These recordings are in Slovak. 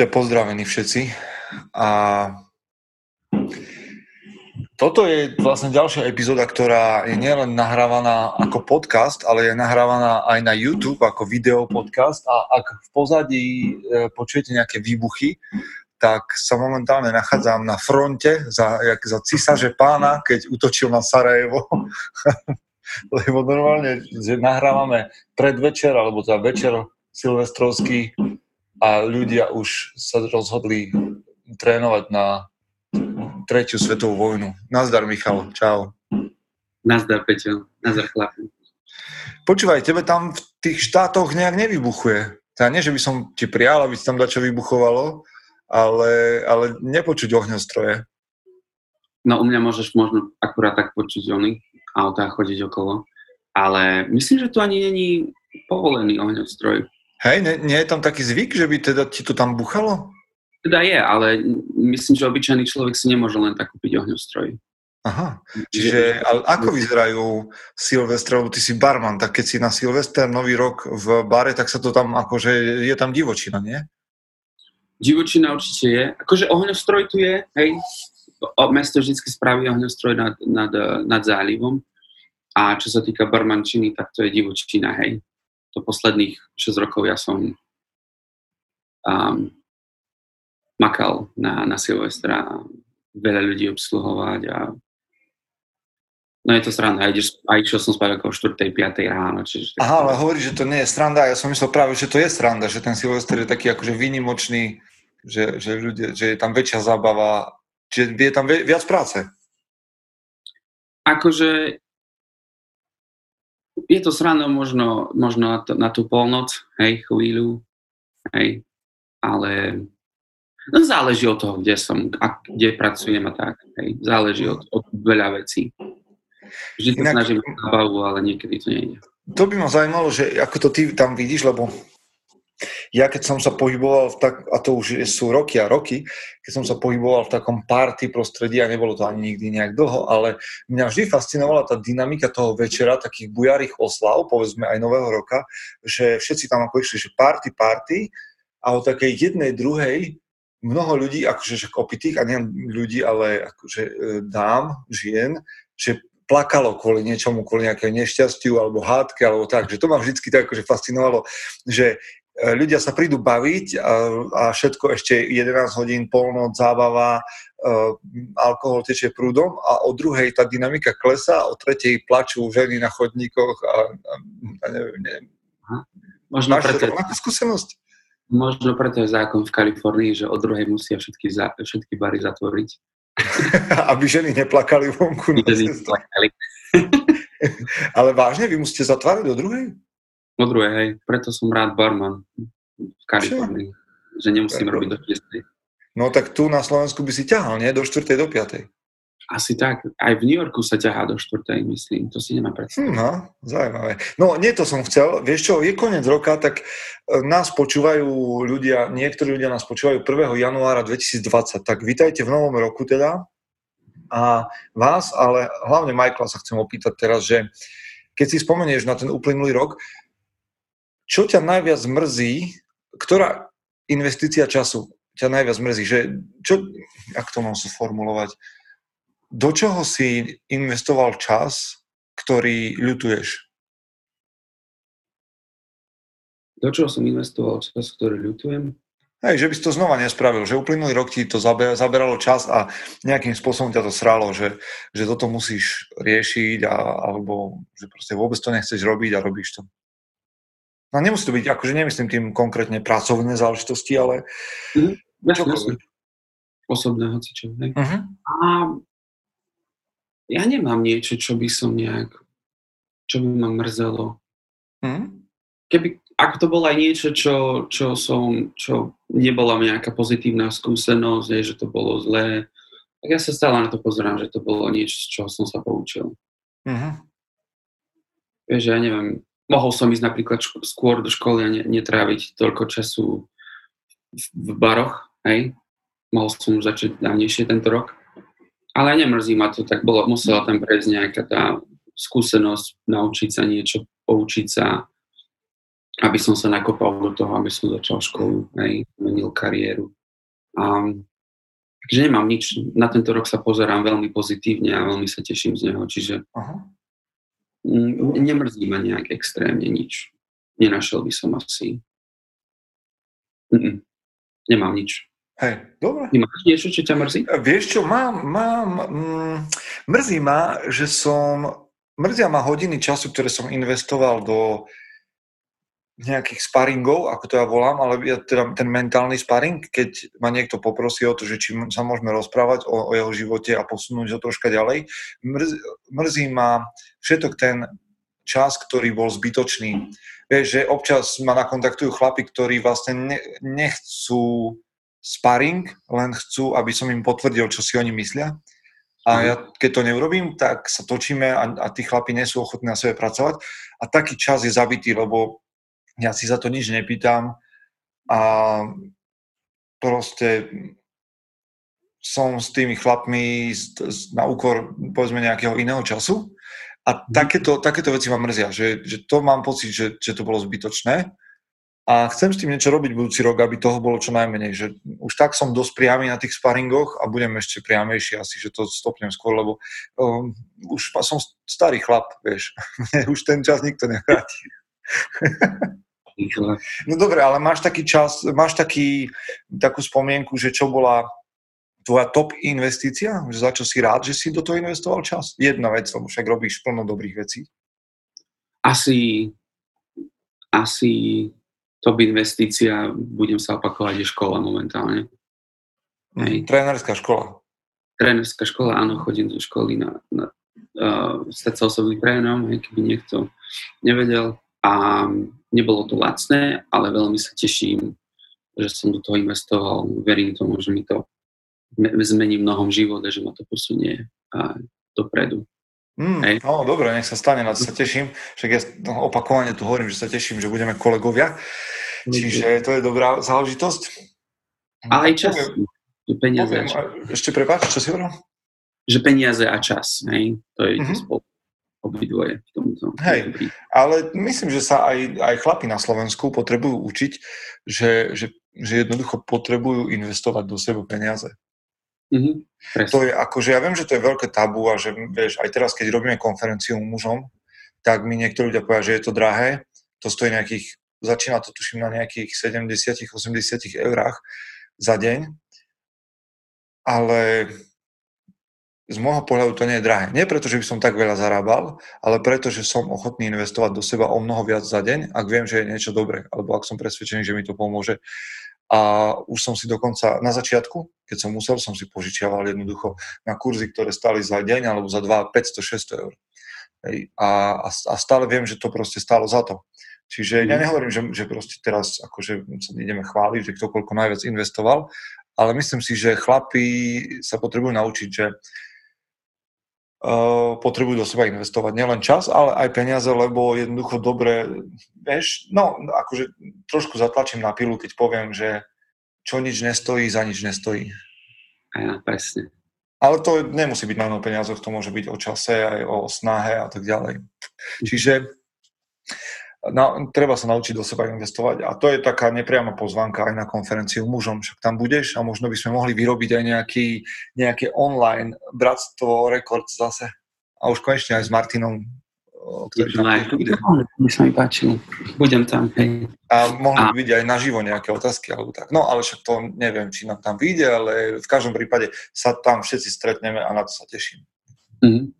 Buďte pozdravení všetci. A toto je vlastne ďalšia epizóda, ktorá je nielen nahrávaná ako podcast, ale je nahrávaná aj na YouTube ako video podcast a ak v pozadí e, počujete nejaké výbuchy, tak sa momentálne nachádzam na fronte za, jak za císaže pána, keď utočil na Sarajevo. Lebo normálne že nahrávame predvečer, alebo za večer silvestrovský a ľudia už sa rozhodli trénovať na tretiu svetovú vojnu. Nazdar, Michal. Čau. Nazdar, Peťo. Nazdar, chlapi. Počúvaj, tebe tam v tých štátoch nejak nevybuchuje. Teda nie, že by som ti prijal, aby si tam dačo vybuchovalo, ale, ale nepočuť ohňostroje. No u mňa môžeš možno akurát tak počuť ony autá chodiť okolo, ale myslím, že tu ani není povolený ohňostroj. Hej, nie, nie je tam taký zvyk, že by teda ti to tam buchalo? Teda je, ale myslím, že obyčajný človek si nemôže len tak kúpiť ohňostroj. Aha, čiže ale ako vyzerajú Silvestre, lebo ty si barman, tak keď si na Silvester, Nový rok v bare, tak sa to tam akože, je tam divočina, nie? Divočina určite je. Akože ohňostroj tu je, hej, mesto vždy spraví ohňostroj nad, nad, nad zálivom a čo sa týka barmančiny, tak to je divočina, hej to posledných 6 rokov ja som um, makal na, na Silvestra a veľa ľudí obsluhovať a No je to sranda, aj, aj išiel som spať okolo 4. 5. ráno. Čiže Aha, ale hovorí, že to nie je sranda, ja som myslel práve, že to je sranda, že ten Silvester je taký akože výnimočný, že, že, ľudia, že je tam väčšia zábava, že je tam viac práce. Akože je to sranda možno, možno na, to, na tú polnoc, hej, chvíľu, hej, ale no záleží od toho, kde som a kde pracujem a tak, hej, záleží od, od veľa vecí. Vždy sa snažím zábavu, ale niekedy to nejde. To by ma zaujímalo, že ako to ty tam vidíš, lebo ja keď som sa pohyboval v tak, a to už sú roky a roky, keď som sa pohyboval v takom party prostredí a nebolo to ani nikdy nejak dlho, ale mňa vždy fascinovala tá dynamika toho večera, takých bujarých oslav, povedzme aj Nového roka, že všetci tam ako išli, že party, party a o takej jednej, druhej mnoho ľudí, akože že opitých, a nie ľudí, ale akože e, dám, žien, že plakalo kvôli niečomu, kvôli nejakému nešťastiu alebo hádke alebo tak, že to ma vždycky tak akože fascinovalo, že ľudia sa prídu baviť a, a všetko ešte 11 hodín, polnoc, zábava, uh, alkohol tečie prúdom a o druhej tá dynamika klesá, o tretej plačú ženy na chodníkoch a, a, a neviem, neviem. Možno Máš preto, skúsenosť? Možno preto je zákon v Kalifornii, že o druhej musia všetky, za, všetky bary zatvoriť. Aby ženy neplakali vonku. Ale vážne, vy musíte zatvárať do druhej? Po druhé, hej, preto som rád barman v Kalifornii, že nemusím robiť do 6. No tak tu na Slovensku by si ťahal, nie? Do 4. do 5. Asi tak. Aj v New Yorku sa ťahá do 4. myslím. To si nemám predstaviť. Hm, no, zaujímavé. No, nie to som chcel. Vieš čo, je koniec roka, tak e, nás počúvajú ľudia, niektorí ľudia nás počúvajú 1. januára 2020. Tak vítajte v novom roku teda. A vás, ale hlavne Michaela sa chcem opýtať teraz, že keď si spomenieš na ten uplynulý rok, čo ťa najviac mrzí, ktorá investícia času ťa najviac mrzí? Že, čo, ak to mám sformulovať? Do čoho si investoval čas, ktorý ľutuješ? Do čoho som investoval čas, ktorý ľutujem? Hej, že by si to znova nespravil, že uplynulý rok ti to zaberalo čas a nejakým spôsobom ťa to sralo, že, že toto musíš riešiť a, alebo že proste vôbec to nechceš robiť a robíš to. No nemusí to byť, akože nemyslím tým konkrétne pracovné záležitosti, ale mm, čokoľvek. Osobné hocičo. Uh-huh. A ja nemám niečo, čo by som nejak, čo by ma mrzelo. Uh-huh. Keby, ak to bolo aj niečo, čo, čo som, čo nebola nejaká pozitívna skúsenosť, že to bolo zlé, tak ja sa stále na to pozerám, že to bolo niečo, z čoho som sa poučil. Uh-huh. Vieš, ja neviem, mohol som ísť napríklad ško- skôr do školy a ne- netráviť toľko času v, v baroch, hej. Mohol som už začať dávnejšie tento rok. Ale nemrzí ma to, tak bolo, musela tam prejsť nejaká tá skúsenosť, naučiť sa niečo, poučiť sa. aby som sa nakopal do toho, aby som začal školu, aj menil kariéru. A, takže nemám nič, na tento rok sa pozerám veľmi pozitívne a veľmi sa teším z neho, čiže Aha. Nemrzí ma nejak extrémne nič. Nenašiel by som asi. Mm-mm. Nemám nič. Hej, dobre. Máš niečo, čo ťa mrzí? Vieš čo, mám, mám, mm, mrzí ma, že som, mrzia ma hodiny času, ktoré som investoval do nejakých sparingov, ako to ja volám, ale ja teda ten mentálny sparing, keď ma niekto poprosí o to, že či sa môžeme rozprávať o, o jeho živote a posunúť ho troška ďalej. Mrzí, mrzí ma všetok ten čas, ktorý bol zbytočný. Vieš, že občas ma nakontaktujú chlapi, ktorí vlastne ne, nechcú sparing, len chcú, aby som im potvrdil, čo si oni myslia. A ja, keď to neurobím, tak sa točíme a, a tí chlapi nie sú ochotní na sebe pracovať. A taký čas je zabitý, lebo ja si za to nič nepýtam a proste som s tými chlapmi na úkor povedzme nejakého iného času a mhm. takéto, takéto veci ma mrzia, že, že to mám pocit, že, že to bolo zbytočné a chcem s tým niečo robiť budúci rok, aby toho bolo čo najmenej, že už tak som dosť priamy na tých sparingoch a budem ešte priamejší asi, že to stopnem skôr, lebo um, už som starý chlap, vieš, už ten čas nikto nevráti. No dobre, ale máš taký čas, máš taký, takú spomienku, že čo bola tvoja top investícia? Že za čo si rád, že si do toho investoval čas? Jedna vec, lebo však robíš plno dobrých vecí. Asi, asi top investícia, budem sa opakovať, je škola momentálne. Mm, Hej. Trénerská škola. Trénerská škola, áno, chodím do školy na, na uh, stať sa osobným trénerom, keby niekto nevedel. A nebolo to lacné, ale veľmi sa teším, že som do toho investoval. Verím tomu, že mi to zmení mnohom život a že ma to posunie a dopredu. Mm, Hej. no, dobre, nech sa stane, na to sa teším. Však ja no, opakovane tu hovorím, že sa teším, že budeme kolegovia. Čiže to je dobrá záležitosť. A aj čas. Poviem, peniaze poviem, čas. Ešte prepáč, čo si hovoril? Že peniaze a čas, hej? To je mm-hmm. spolu obidvoje v tomto. Hej, ale myslím, že sa aj, aj chlapi na Slovensku potrebujú učiť, že, že, že jednoducho potrebujú investovať do seba peniaze. Mm-hmm, to je akože, ja viem, že to je veľké tabu a že vieš, aj teraz, keď robíme konferenciu mužom, tak mi niektorí ľudia povedia, že je to drahé, to stojí nejakých, začína to tuším na nejakých 70-80 eurách za deň, ale z môjho pohľadu to nie je drahé. Nie preto, že by som tak veľa zarábal, ale preto, že som ochotný investovať do seba o mnoho viac za deň, ak viem, že je niečo dobré, alebo ak som presvedčený, že mi to pomôže. A už som si dokonca na začiatku, keď som musel, som si požičiaval jednoducho na kurzy, ktoré stali za deň alebo za 2, 500, 600 eur. A, a, stále viem, že to proste stálo za to. Čiže ja mhm. nehovorím, že, že proste teraz akože sa ideme chváliť, že kto koľko najviac investoval, ale myslím si, že chlapi sa potrebujú naučiť, že potrebujú do seba investovať nielen čas, ale aj peniaze, lebo jednoducho dobre, vieš, no akože trošku zatlačím na pilu, keď poviem, že čo nič nestojí, za nič nestojí. Ja, presne. Ale to nemusí byť len o peniazoch, to môže byť o čase, aj o snahe a tak ďalej. Čiže no, treba sa naučiť do seba investovať a to je taká nepriama pozvanka aj na konferenciu mužom, však tam budeš a možno by sme mohli vyrobiť aj nejaký, nejaké online bratstvo, rekord zase. A už konečne aj s Martinom, ktorý tam bude. By sa mi páčilo. Budem tam, hej. A mohli by byť aj naživo nejaké otázky alebo tak. No ale však to neviem, či nám tam vyjde, ale v každom prípade sa tam všetci stretneme a na to sa teším. Mm-hmm.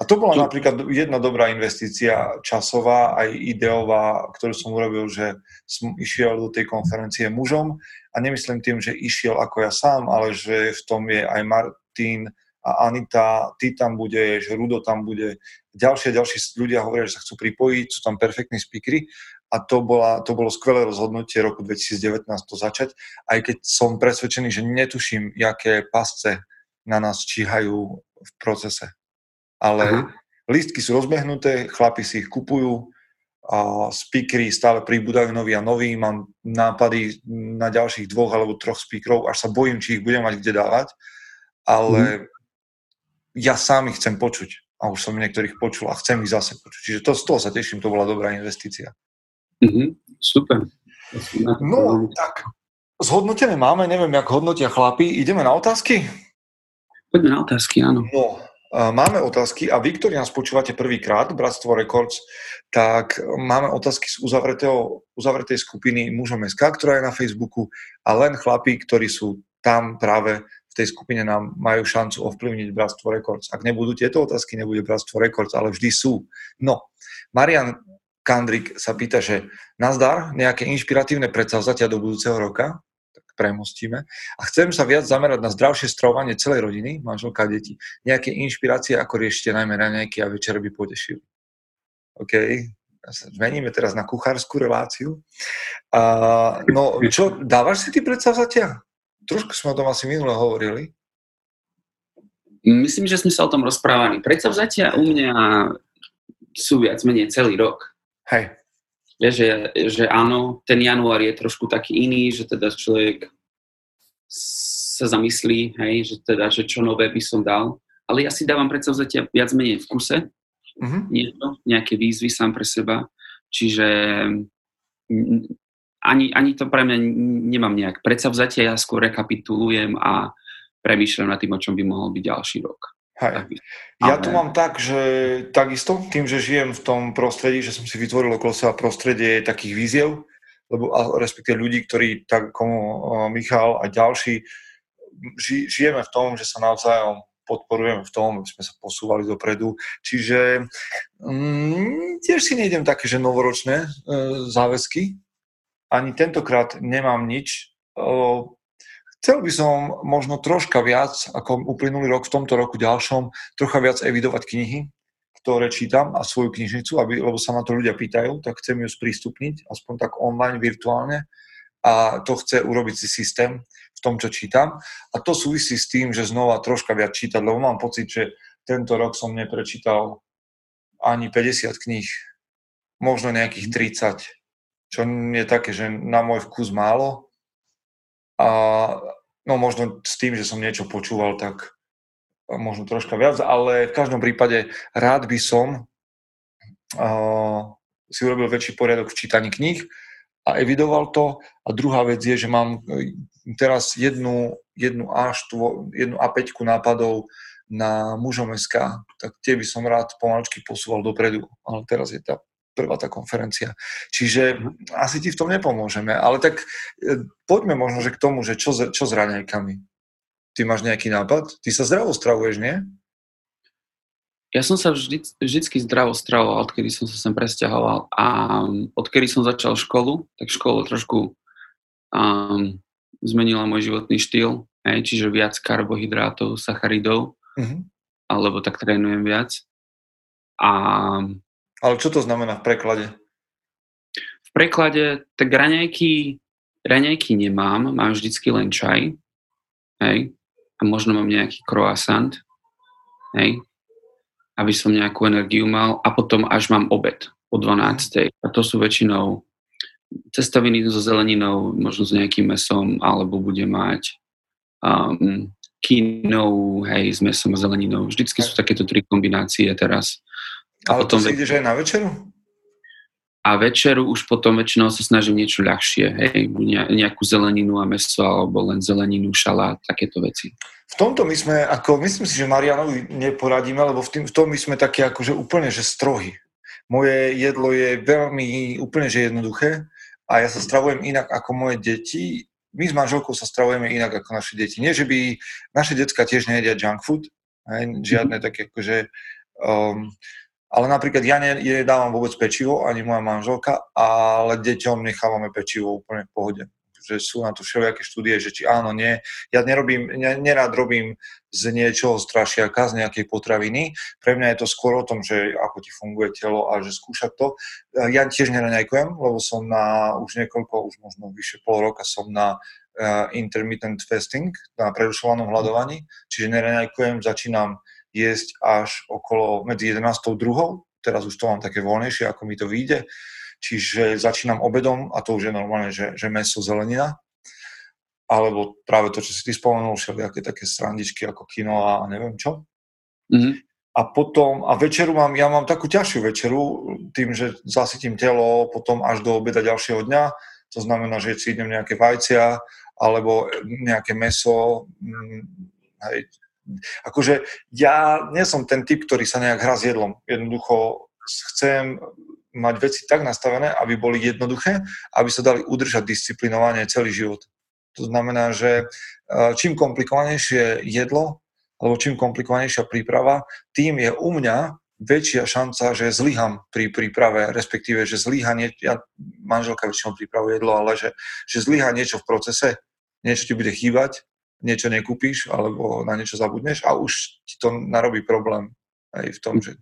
A to bola napríklad jedna dobrá investícia časová, aj ideová, ktorú som urobil, že som išiel do tej konferencie mužom. A nemyslím tým, že išiel ako ja sám, ale že v tom je aj Martin a Anita, ty tam budeš, Rudo tam bude, ďalšie ďalší ľudia hovoria, že sa chcú pripojiť, sú tam perfektní speakery. A to, bola, to bolo skvelé rozhodnutie roku 2019 to začať, aj keď som presvedčený, že netuším, aké pasce na nás číhajú v procese ale uh-huh. lístky sú rozbehnuté, chlapi si ich kupujú, a speakery stále pribúdajú noví a noví, mám nápady na ďalších dvoch alebo troch speakerov, až sa bojím, či ich budem mať kde dávať, ale uh-huh. ja sám ich chcem počuť a už som niektorých počul a chcem ich zase počuť. Čiže to, z toho sa teším, to bola dobrá investícia. Mm-hmm. Super. No, tak zhodnotené máme, neviem, jak hodnotia chlapi. Ideme na otázky? Poďme na otázky, áno. No, máme otázky a vy, ktorí nás počúvate prvýkrát, Bratstvo Records, tak máme otázky z uzavretej skupiny Mužom SK, ktorá je na Facebooku a len chlapi, ktorí sú tam práve v tej skupine nám majú šancu ovplyvniť Bratstvo Records. Ak nebudú tieto otázky, nebude Bratstvo Records, ale vždy sú. No, Marian Kandrik sa pýta, že nazdar, nejaké inšpiratívne predsavzatia do budúceho roka? Premostíme. A chcem sa viac zamerať na zdravšie stravovanie celej rodiny, manželka a deti. Nejaké inšpirácie, ako riešite najmä raňajky a večer by potešili. OK, zmeníme teraz na kuchárskú reláciu. A, no, čo, dávaš si ty predsavzatia? Trošku sme o tom asi minule hovorili. Myslím, že sme sa o tom rozprávali. Predsavzatia u mňa sú viac menej celý rok. Hej. Že, že áno, ten január je trošku taký iný, že teda človek sa zamyslí, hej, že teda, že čo nové by som dal. Ale ja si dávam predsavzatia viac menej v kuse, uh-huh. niečo, nejaké výzvy sám pre seba. Čiže ani, ani to pre mňa nemám nejak predsavzatia, ja skôr rekapitulujem a premýšľam nad tým, o čom by mohol byť ďalší rok. Hej. Ja to mám tak, že takisto, tým, že žijem v tom prostredí, že som si vytvoril okolo seba prostredie takých víziev, lebo a respektíve ľudí, ktorí tak ako Michal a ďalší, ži, žijeme v tom, že sa navzájom podporujeme v tom, aby sme sa posúvali dopredu. Čiže mm, tiež si nejdem také, že novoročné e, záväzky. Ani tentokrát nemám nič. E, Chcel by som možno troška viac, ako uplynulý rok, v tomto roku ďalšom, trocha viac evidovať knihy, ktoré čítam a svoju knižnicu, aby, lebo sa na to ľudia pýtajú, tak chcem ju sprístupniť, aspoň tak online, virtuálne. A to chce urobiť si systém v tom, čo čítam. A to súvisí s tým, že znova troška viac čítať, lebo mám pocit, že tento rok som neprečítal ani 50 kníh, možno nejakých 30, čo je také, že na môj vkus málo, a no možno s tým, že som niečo počúval, tak možno troška viac, ale v každom prípade rád by som uh, si urobil väčší poriadok v čítaní kníh a evidoval to. A druhá vec je, že mám e, teraz jednu, jednu, A4, jednu A5 nápadov na mužom SK, tak tie by som rád pomaličky posúval dopredu, ale teraz je tá prvá tá konferencia. Čiže asi ti v tom nepomôžeme, ale tak e, poďme možno že k tomu, že čo, čo s raňajkami. Ty máš nejaký nápad? Ty sa zdravo stravuješ, nie? Ja som sa vždy, vždycky zdravo stravoval, odkedy som sa sem presťahoval a odkedy som začal školu, tak škola trošku um, zmenila môj životný štýl, hej, čiže viac karbohydrátov, sacharidov, uh-huh. alebo tak trénujem viac. A ale čo to znamená v preklade? V preklade, tak raňajky, raňajky nemám, mám vždycky len čaj, hej, a možno mám nejaký croissant, hej, aby som nejakú energiu mal a potom až mám obed o 12. A to sú väčšinou cestoviny so zeleninou, možno s nejakým mesom, alebo bude mať um, kínou, hej, s mesom a zeleninou. Vždycky sú takéto tri kombinácie teraz. A Ale potom to si ideš aj na večeru? A večeru už potom väčšinou sa snažím niečo ľahšie, hej, nejakú zeleninu a meso, alebo len zeleninu, šalát, takéto veci. V tomto my sme, ako myslím si, že Marianovi neporadíme, lebo v, tým, v tom my sme také akože úplne, že strohy. Moje jedlo je veľmi úplne, že jednoduché a ja sa stravujem inak ako moje deti. My s manželkou sa stravujeme inak ako naše deti. Nie, že by naše decka tiež nejedia junk food, hej, žiadne mm-hmm. také akože um, ale napríklad ja nedávam vôbec pečivo, ani moja manželka, ale deťom nechávame pečivo úplne v pohode. Že sú na to všelijaké štúdie, že či áno, nie. Ja nerobím, nerád robím z niečoho strašiaka, z nejakej potraviny. Pre mňa je to skôr o tom, že ako ti funguje telo a že skúšať to. Ja tiež neraňajkujem, lebo som na už niekoľko, už možno vyše pol roka som na uh, intermittent fasting, na prerušovanom hľadovaní, čiže neraňajkujem, začínam jesť až okolo medzi 11. a 2. Teraz už to mám také voľnejšie, ako mi to vyjde. Čiže začínam obedom a to už je normálne, že, že meso, zelenina. Alebo práve to, čo si ty spomenul, všelijaké také srandičky ako kino a neviem čo. Mm-hmm. a potom, a večeru mám, ja mám takú ťažšiu večeru, tým, že zasytím telo potom až do obeda ďalšieho dňa, to znamená, že si idem nejaké vajcia, alebo nejaké meso, mm, hej. Akože ja nie som ten typ, ktorý sa nejak hrá s jedlom. Jednoducho chcem mať veci tak nastavené, aby boli jednoduché, aby sa dali udržať disciplinovanie celý život. To znamená, že e, čím komplikovanejšie jedlo, alebo čím komplikovanejšia príprava, tým je u mňa väčšia šanca, že zlyham pri príprave, respektíve, že zlyha nie, ja, manželka väčšinou pripravuje jedlo, ale že, že zlyha niečo v procese, niečo ti bude chýbať, niečo nekúpiš, alebo na niečo zabudneš a už ti to narobí problém aj v tom, že...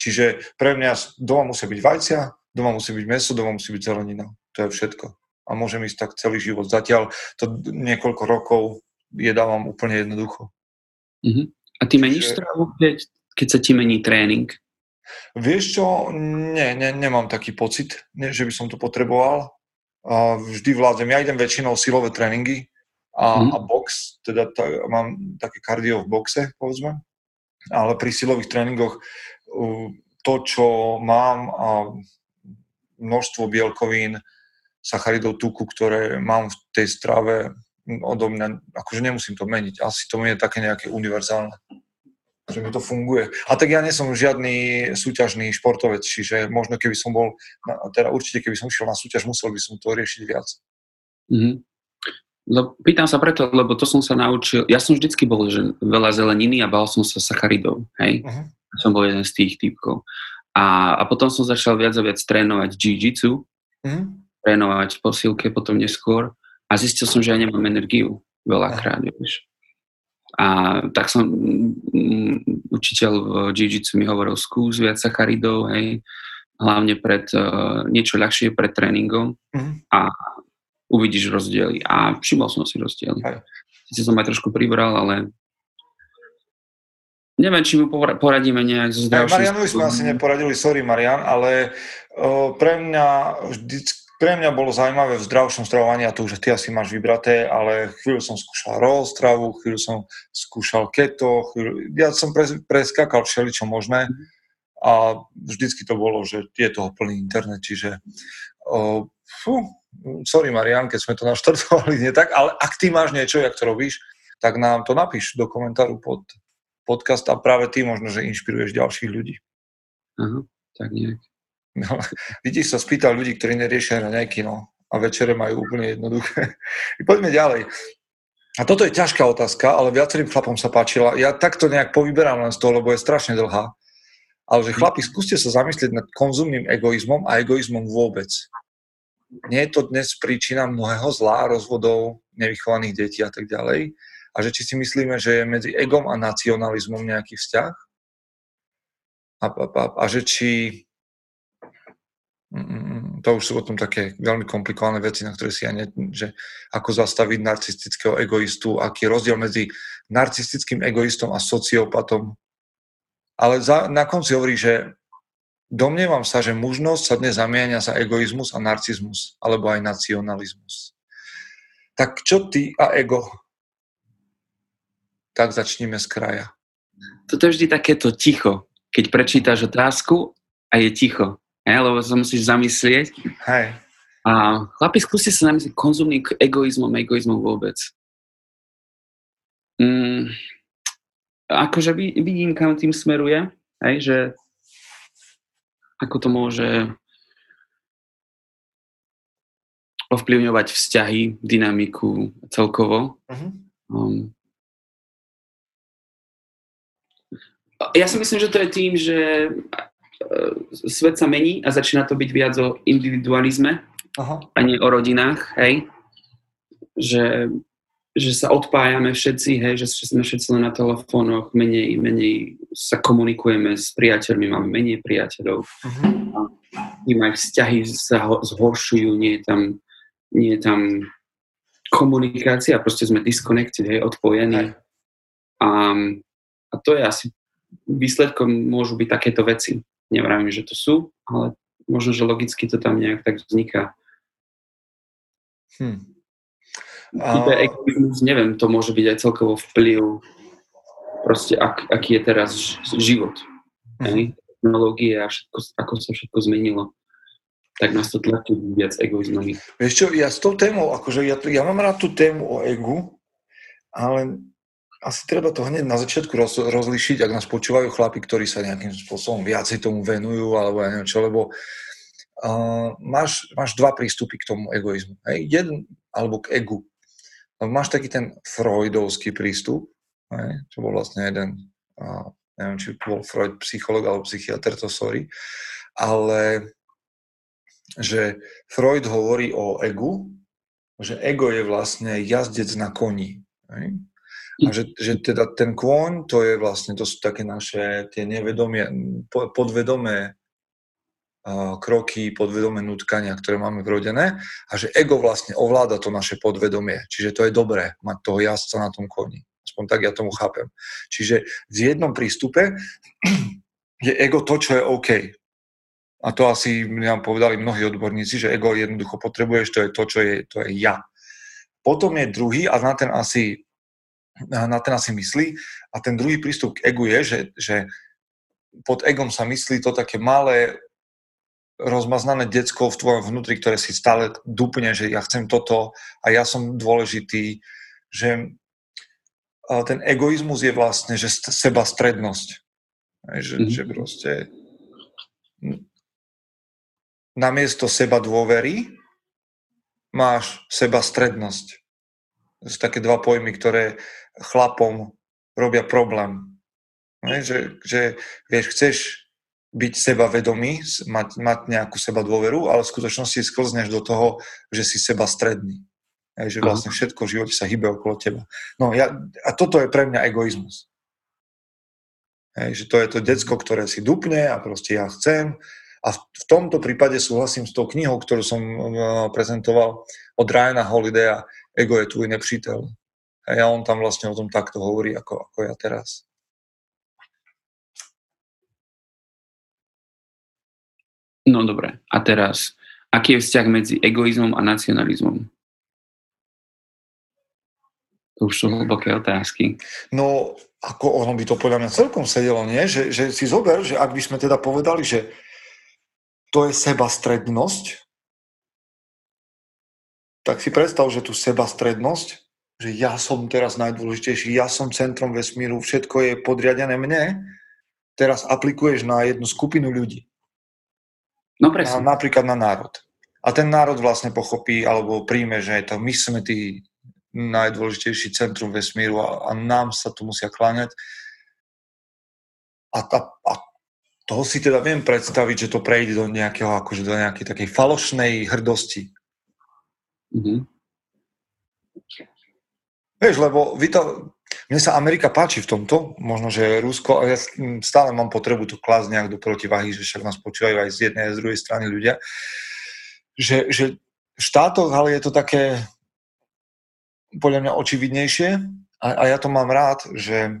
Čiže pre mňa doma musí byť vajcia, doma musí byť meso, doma musí byť zelenina. To je všetko. A môžem ísť tak celý život. Zatiaľ to niekoľko rokov jedávam úplne jednoducho. Uh-huh. A ty meníš stravu, keď, keď sa ti mení tréning? Vieš čo, nie, nie, nemám taký pocit, nie, že by som to potreboval. A vždy vládzem. Ja idem väčšinou silové tréningy a, a box, teda ta, mám také kardio v boxe, povedzme. Ale pri silových tréningoch to, čo mám, a množstvo bielkovín, sacharidov, tuku, ktoré mám v tej strave, odo mňa, akože nemusím to meniť. Asi to je také nejaké univerzálne že mi to funguje. A tak ja nie som žiadny súťažný športovec, čiže možno keby som bol, teda určite keby som išiel na súťaž, musel by som to riešiť viac. Mm-hmm. No, pýtam sa preto, lebo to som sa naučil, ja som vždycky bol, že veľa zeleniny a bal som sa sacharidov, hej? Uh-huh. Som bol jeden z tých typkov. A, a potom som začal viac a viac trénovať jiu-jitsu, uh-huh. trénovať posilke potom neskôr a zistil som, že ja nemám energiu veľakrát, vieš. A tak som, mm, učiteľ v jiu-jitsu mi hovoril, skús viac sacharidov, hej, hlavne pred, uh, niečo ľahšie pred tréningom mm-hmm. a uvidíš rozdiely. A všimol som si rozdiely. Sice som aj trošku pribral, ale neviem, či mu poradíme nejak zo zdravším Marianovi sme asi neporadili, sorry Marian, ale pre mňa vždycky pre mňa bolo zaujímavé v zdravšom stravovaní, a to už ty asi máš vybraté, ale chvíľu som skúšal raw stravu, chvíľu som skúšal keto, chvíľu, ja som pres, preskakal všeličo možné a vždycky to bolo, že je toho plný internet, čiže uh, fú, sorry Marian, keď sme to naštartovali nie tak, ale ak ty máš niečo, jak to robíš, tak nám to napíš do komentáru pod podcast a práve ty možno, že inšpiruješ ďalších ľudí. Aha, tak nejak. No, vidíš, sa spýtal ľudí, ktorí neriešia raňajky, no. A večere majú úplne jednoduché. Poďme ďalej. A toto je ťažká otázka, ale viacerým chlapom sa páčila. Ja takto nejak povyberám len z toho, lebo je strašne dlhá. Ale že chlapi, skúste sa zamyslieť nad konzumným egoizmom a egoizmom vôbec. Nie je to dnes príčina mnohého zlá, rozvodov, nevychovaných detí a tak ďalej. A že či si myslíme, že je medzi egom a nacionalizmom nejaký vzťah? A, a, a, a že či Mm, to už sú potom také veľmi komplikované veci, na ktoré si ja ne, že ako zastaviť narcistického egoistu, aký je rozdiel medzi narcistickým egoistom a sociopatom. Ale za, na konci hovorí, že domnievam sa, že mužnosť sa dnes zamienia za egoizmus a narcizmus, alebo aj nacionalizmus. Tak čo ty a ego? Tak začníme z kraja. Toto je vždy takéto ticho. Keď prečítaš otázku a je ticho Hej, lebo sa musíš zamyslieť. Hej. A chlapi, skúste sa zamyslieť konzumným egoizmom, egoizmom vôbec. Mm, akože vidím, kam tým smeruje, hej, že ako to môže ovplyvňovať vzťahy, dynamiku celkovo. Uh-huh. Um, ja si myslím, že to je tým, že E, svet sa mení a začína to byť viac o individualizme Aha. a nie o rodinách, hej. Že, že sa odpájame všetci, hej, že sme všetci len na telefónoch, menej, menej sa komunikujeme s priateľmi, máme menej priateľov. Uh-huh. A vzťahy sa ho, zhoršujú, nie je tam, nie je tam komunikácia, proste sme disconnected, hej, odpojení. A, a to je asi výsledkom môžu byť takéto veci. Nevravím, že to sú, ale možno, že logicky to tam nejak tak vzniká. Hm. A... Egoizmus, neviem, to môže byť aj celkovo vplyv proste ak, aký je teraz život. Mm-hmm. Technológie a všetko, ako sa všetko zmenilo tak nás to tlačí viac egoizmami. Vieš čo, ja s tou témou, akože ja, ja mám rád tú tému o egu, ale asi treba to hneď na začiatku roz, rozlišiť, ak nás počúvajú chlapi, ktorí sa nejakým spôsobom viacej tomu venujú, alebo ja neviem čo, lebo uh, máš, máš dva prístupy k tomu egoizmu. Hej? Jeden, alebo k egu. Máš taký ten freudovský prístup, hej? čo bol vlastne jeden, uh, neviem, či bol Freud psycholog alebo psychiatr, to sorry, ale že Freud hovorí o egu, že ego je vlastne jazdec na koni. Hej? A že, že teda ten kôň, to je vlastne, to sú také naše tie nevedomie, podvedomé kroky, podvedomé nutkania, ktoré máme vrodené a že ego vlastne ovláda to naše podvedomie. Čiže to je dobré mať toho jazdca na tom koni. Aspoň tak ja tomu chápem. Čiže v jednom prístupe je ego to, čo je OK. A to asi nám povedali mnohí odborníci, že ego jednoducho potrebuješ, to je to, čo je, to je ja. Potom je druhý a na ten asi na ten asi myslí. A ten druhý prístup k egu je, že, že pod egom sa myslí to také malé, rozmaznané decko v tvojom vnútri, ktoré si stále dupne, že ja chcem toto a ja som dôležitý, že ten egoizmus je vlastne, že seba strednosť. Že, mm-hmm. že proste namiesto seba dôvery máš seba strednosť. To sú také dva pojmy, ktoré chlapom robia problém. Ne? Že, že vieš, chceš byť sebavedomý, mať, mať nejakú seba dôveru, ale v skutočnosti sklzneš do toho, že si seba stredný. Hej, že vlastne všetko v živote sa hýbe okolo teba. No ja, a toto je pre mňa egoizmus. Hej, že to je to decko, ktoré si dupne a proste ja chcem. A v, v tomto prípade súhlasím s tou knihou, ktorú som uh, prezentoval od Ryana Holidaya, Ego je tvoj nepřítel. A on tam vlastne o tom takto hovorí, ako, ako ja teraz. No dobre, a teraz, aký je vzťah medzi egoizmom a nacionalizmom? To už sú hlboké otázky. No, ako ono by to podľa mňa celkom sedelo, nie? Že, že si zober, že ak by sme teda povedali, že to je sebastrednosť, tak si predstav, že tú sebastrednosť že ja som teraz najdôležitejší, ja som centrom vesmíru, všetko je podriadené mne, teraz aplikuješ na jednu skupinu ľudí. No presne. Na, napríklad na národ. A ten národ vlastne pochopí alebo príjme, že to my sme tí najdôležitejší centrum vesmíru a, a nám sa tu musia kláňať. A, a, a toho si teda viem predstaviť, že to prejde do nejakého, akože do nejakej takej falošnej hrdosti. Mm-hmm. Vieš, lebo vy to, mne sa Amerika páči v tomto, možno, že Rusko, a ja stále mám potrebu to klásť nejak do protivahy, že však nás počúvajú aj z jednej a z druhej strany ľudia, že, že v štátoch, ale je to také podľa mňa očividnejšie a, a ja to mám rád, že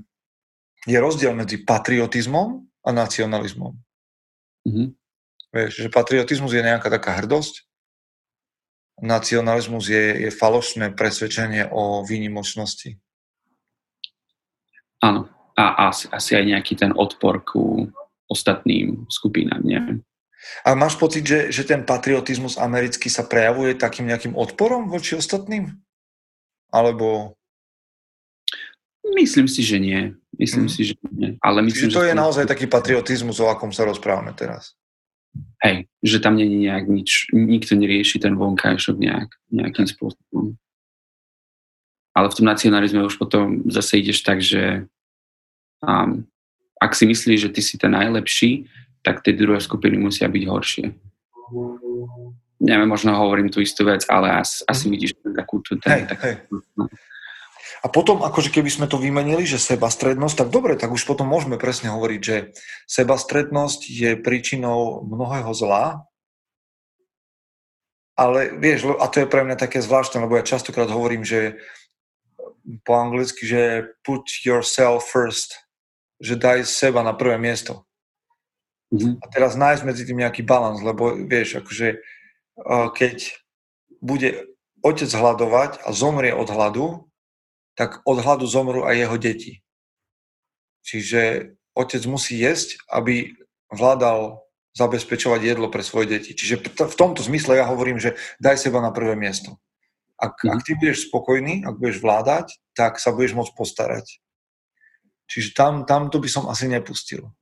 je rozdiel medzi patriotizmom a nacionalizmom. Mm-hmm. Vieš, že patriotizmus je nejaká taká hrdosť nacionalizmus je, je falošné presvedčenie o výnimočnosti. Áno. A asi, asi aj nejaký ten odpor ku ostatným skupinám, neviem. A máš pocit, že, že ten patriotizmus americký sa prejavuje takým nejakým odporom voči ostatným? Alebo... Myslím si, že nie. Myslím mm. si, že nie. Ale myslím, Čiže to že je naozaj taký patriotizmus, o akom sa rozprávame teraz. Hej, že tam není nejak nič, nikto nerieši ten vonkajšok nejak, nejakým spôsobom. Ale v tom nacionalizme už potom zase ideš tak, že um, ak si myslíš, že ty si ten najlepší, tak tie druhé skupiny musia byť horšie. Neviem, možno hovorím tú istú vec, ale asi, asi mhm. vidíš takú. Ten, hej, takú, hej. No. A potom, akože keby sme to vymenili, že sebastrednosť, tak dobre, tak už potom môžeme presne hovoriť, že sebastrednosť je príčinou mnohého zla, ale vieš, a to je pre mňa také zvláštne, lebo ja častokrát hovorím, že po anglicky, že put yourself first, že daj seba na prvé miesto. Mm-hmm. A teraz nájsť medzi tým nejaký balans, lebo vieš, akože keď bude otec hľadovať a zomrie od hladu, tak od hladu zomrú aj jeho deti. Čiže otec musí jesť, aby vládal zabezpečovať jedlo pre svoje deti. Čiže v tomto zmysle ja hovorím, že daj seba na prvé miesto. Ak, mm. ak ty budeš spokojný, ak budeš vládať, tak sa budeš môcť postarať. Čiže tam, tam to by som asi nepustil.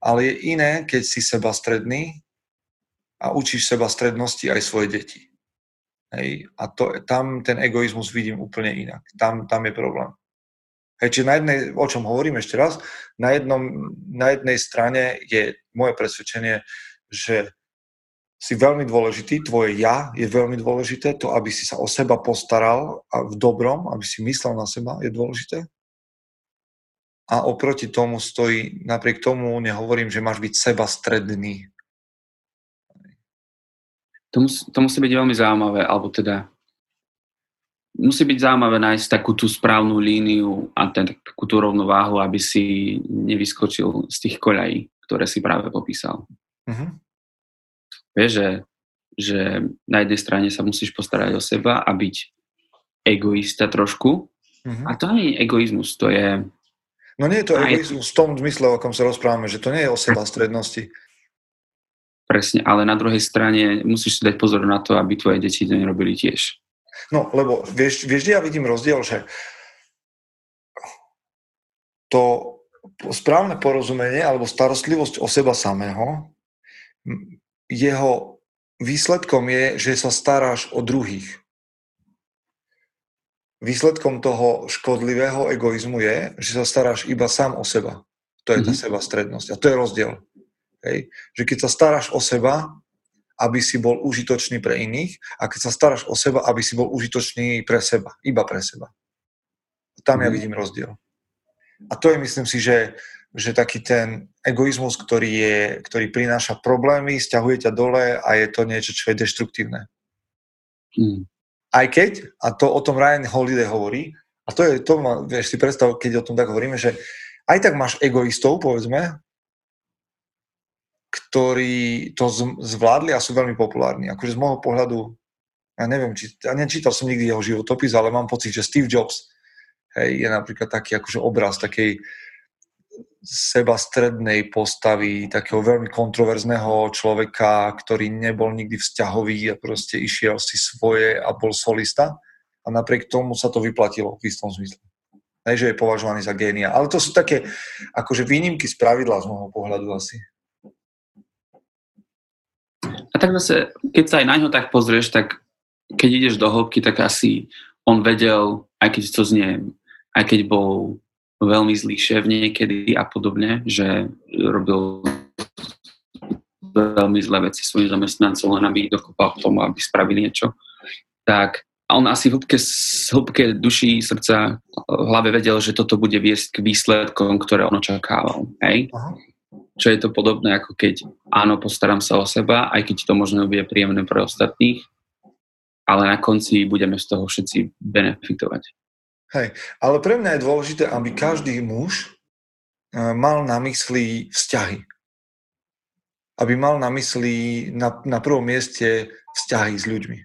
Ale je iné, keď si seba stredný a učíš seba strednosti aj svoje deti. Hej. A to, tam ten egoizmus vidím úplne inak. Tam, tam je problém. Hej, čiže na jednej, o čom hovorím ešte raz, na, jednom, na jednej strane je moje presvedčenie, že si veľmi dôležitý, tvoje ja je veľmi dôležité, to, aby si sa o seba postaral a v dobrom, aby si myslel na seba, je dôležité. A oproti tomu stojí, napriek tomu nehovorím, že máš byť seba stredný. To, mus, to musí byť veľmi zaujímavé, alebo teda musí byť zaujímavé nájsť takú tú správnu líniu a ten, takú tú rovnováhu, aby si nevyskočil z tých koľají, ktoré si práve popísal. Uh-huh. Vieš, že, že na jednej strane sa musíš postarať o seba a byť egoista trošku. Uh-huh. A to nie je egoizmus, to je... No nie je to egoizmus v tom zmysle, o kom sa rozprávame, že to nie je o seba strednosti. Presne, ale na druhej strane musíš si dať pozor na to, aby tvoje deti to nerobili tiež. No, lebo vieš, vieš, ja vidím rozdiel, že to správne porozumenie alebo starostlivosť o seba samého, jeho výsledkom je, že sa staráš o druhých. Výsledkom toho škodlivého egoizmu je, že sa staráš iba sám o seba. To je mm-hmm. tá mhm. seba strednosť. A to je rozdiel. Hej. Že keď sa staráš o seba, aby si bol užitočný pre iných a keď sa staráš o seba, aby si bol užitočný pre seba, iba pre seba. Tam ja mhm. vidím rozdiel. A to je, myslím si, že, že taký ten egoizmus, ktorý, je, ktorý prináša problémy, stiahuje ťa dole a je to niečo, čo je deštruktívne. Mm. Aj keď, a to o tom Ryan Holiday hovorí, a to je, to ma, vieš si predstav, keď o tom tak hovoríme, že aj tak máš egoistov, povedzme, ktorí to zvládli a sú veľmi populárni. Akože z môjho pohľadu, ja neviem, či, ja nečítal som nikdy jeho životopis, ale mám pocit, že Steve Jobs hej, je napríklad taký akože obraz takej seba strednej postavy, takého veľmi kontroverzného človeka, ktorý nebol nikdy vzťahový a proste išiel si svoje a bol solista a napriek tomu sa to vyplatilo v istom zmysle. Hej, že je považovaný za génia. Ale to sú také akože výnimky z pravidla z môjho pohľadu asi. A tak zase, keď sa aj na ňo tak pozrieš, tak keď ideš do hĺbky, tak asi on vedel, aj keď to znie, aj keď bol veľmi zlý šéf niekedy a podobne, že robil veľmi zlé veci svojim zamestnancom, len aby dokopal k tomu, aby spravili niečo, tak on asi v hĺbke, hĺbke duší, srdca, v hlave vedel, že toto bude viesť k výsledkom, ktoré on očakával. Hej? Aha čo je to podobné, ako keď áno, postaram sa o seba, aj keď to možno bude príjemné pre ostatných, ale na konci budeme z toho všetci benefitovať. Hej, ale pre mňa je dôležité, aby každý muž eh, mal na mysli vzťahy. Aby mal na mysli na, na prvom mieste vzťahy s ľuďmi.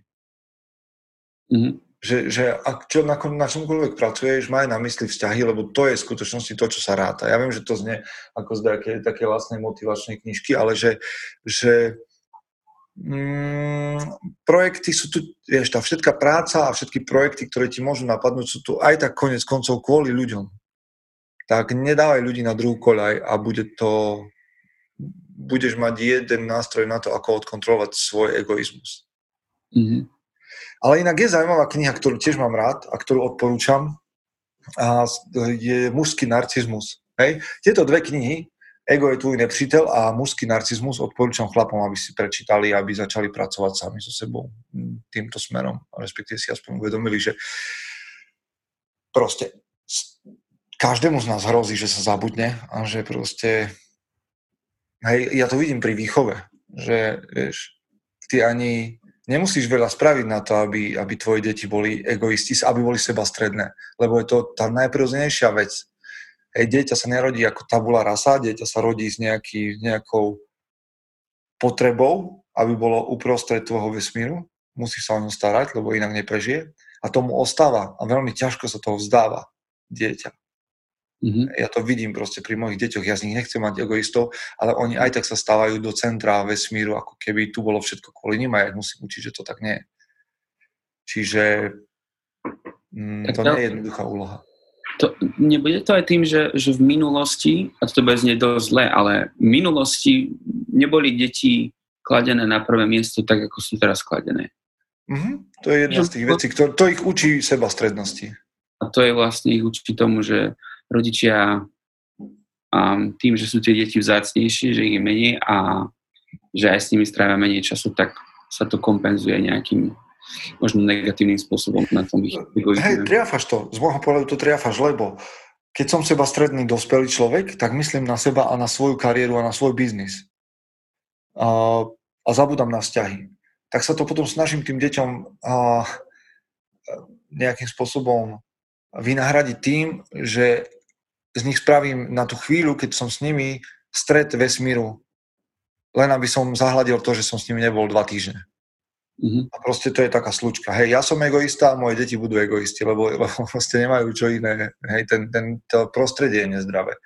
Mm-hmm že, že ak čo, na, na čomkoľvek pracuješ, maj na mysli vzťahy, lebo to je v skutočnosti to, čo sa ráta. Ja viem, že to znie ako z také, také vlastnej motivačnej knižky, ale že, že mm, projekty sú tu, vieš, tá všetká práca a všetky projekty, ktoré ti môžu napadnúť, sú tu aj tak konec koncov kvôli ľuďom. Tak nedávaj ľudí na druhú koľaj a bude to, budeš mať jeden nástroj na to, ako odkontrolovať svoj egoizmus. Mm-hmm. Ale inak je zaujímavá kniha, ktorú tiež mám rád a ktorú odporúčam. A je mužský narcizmus. Hej? Tieto dve knihy, Ego je tvoj nepřítel a mužský narcizmus odporúčam chlapom, aby si prečítali, aby začali pracovať sami so sebou týmto smerom. Respektíve si aspoň uvedomili, že proste každému z nás hrozí, že sa zabudne a že proste hej, ja to vidím pri výchove, že vieš, ty ani nemusíš veľa spraviť na to, aby, aby tvoje deti boli egoisti, aby boli seba stredné, lebo je to tá najprirodzenejšia vec. Hej, dieťa sa nerodí ako tabula rasa, dieťa sa rodí s nejaký, nejakou potrebou, aby bolo uprostred tvojho vesmíru, musí sa o ňu starať, lebo inak neprežije a tomu ostáva a veľmi ťažko sa toho vzdáva dieťa. Mm-hmm. Ja to vidím proste pri mojich deťoch, ja z nich nechcem mať egoistov, ale oni aj tak sa stávajú do centra vesmíru, ako keby tu bolo všetko kvôli nim a ja musím učiť, že to tak nie je. Čiže mm, to, to nie je jednoduchá úloha. To, nebude to aj tým, že, že v minulosti, a to bude znieť dosť zle, ale v minulosti neboli deti kladené na prvé miesto tak, ako sú teraz kladené. Mm-hmm. To je jedna z tých vecí, to, to ich učí seba strednosti. A to je vlastne ich učí tomu, že rodičia um, tým, že sú tie deti vzácnejšie, že ich je menej a že aj s nimi strávia menej času, tak sa to kompenzuje nejakým možno negatívnym spôsobom na tom ich. Hej, triafaš to. Z môjho pohľadu to triafaš, lebo keď som seba stredný dospelý človek, tak myslím na seba a na svoju kariéru a na svoj biznis. A, a zabudám na vzťahy. Tak sa to potom snažím tým deťom a, nejakým spôsobom vynahradiť tým, že z nich spravím na tú chvíľu, keď som s nimi stret vesmíru, len aby som zahľadil to, že som s nimi nebol dva týždne. Mm-hmm. A proste to je taká slučka. Hej, ja som egoista a moje deti budú egoisti, lebo, lebo proste nemajú čo iné. Hej, ten, ten, to prostredie je nezdravé.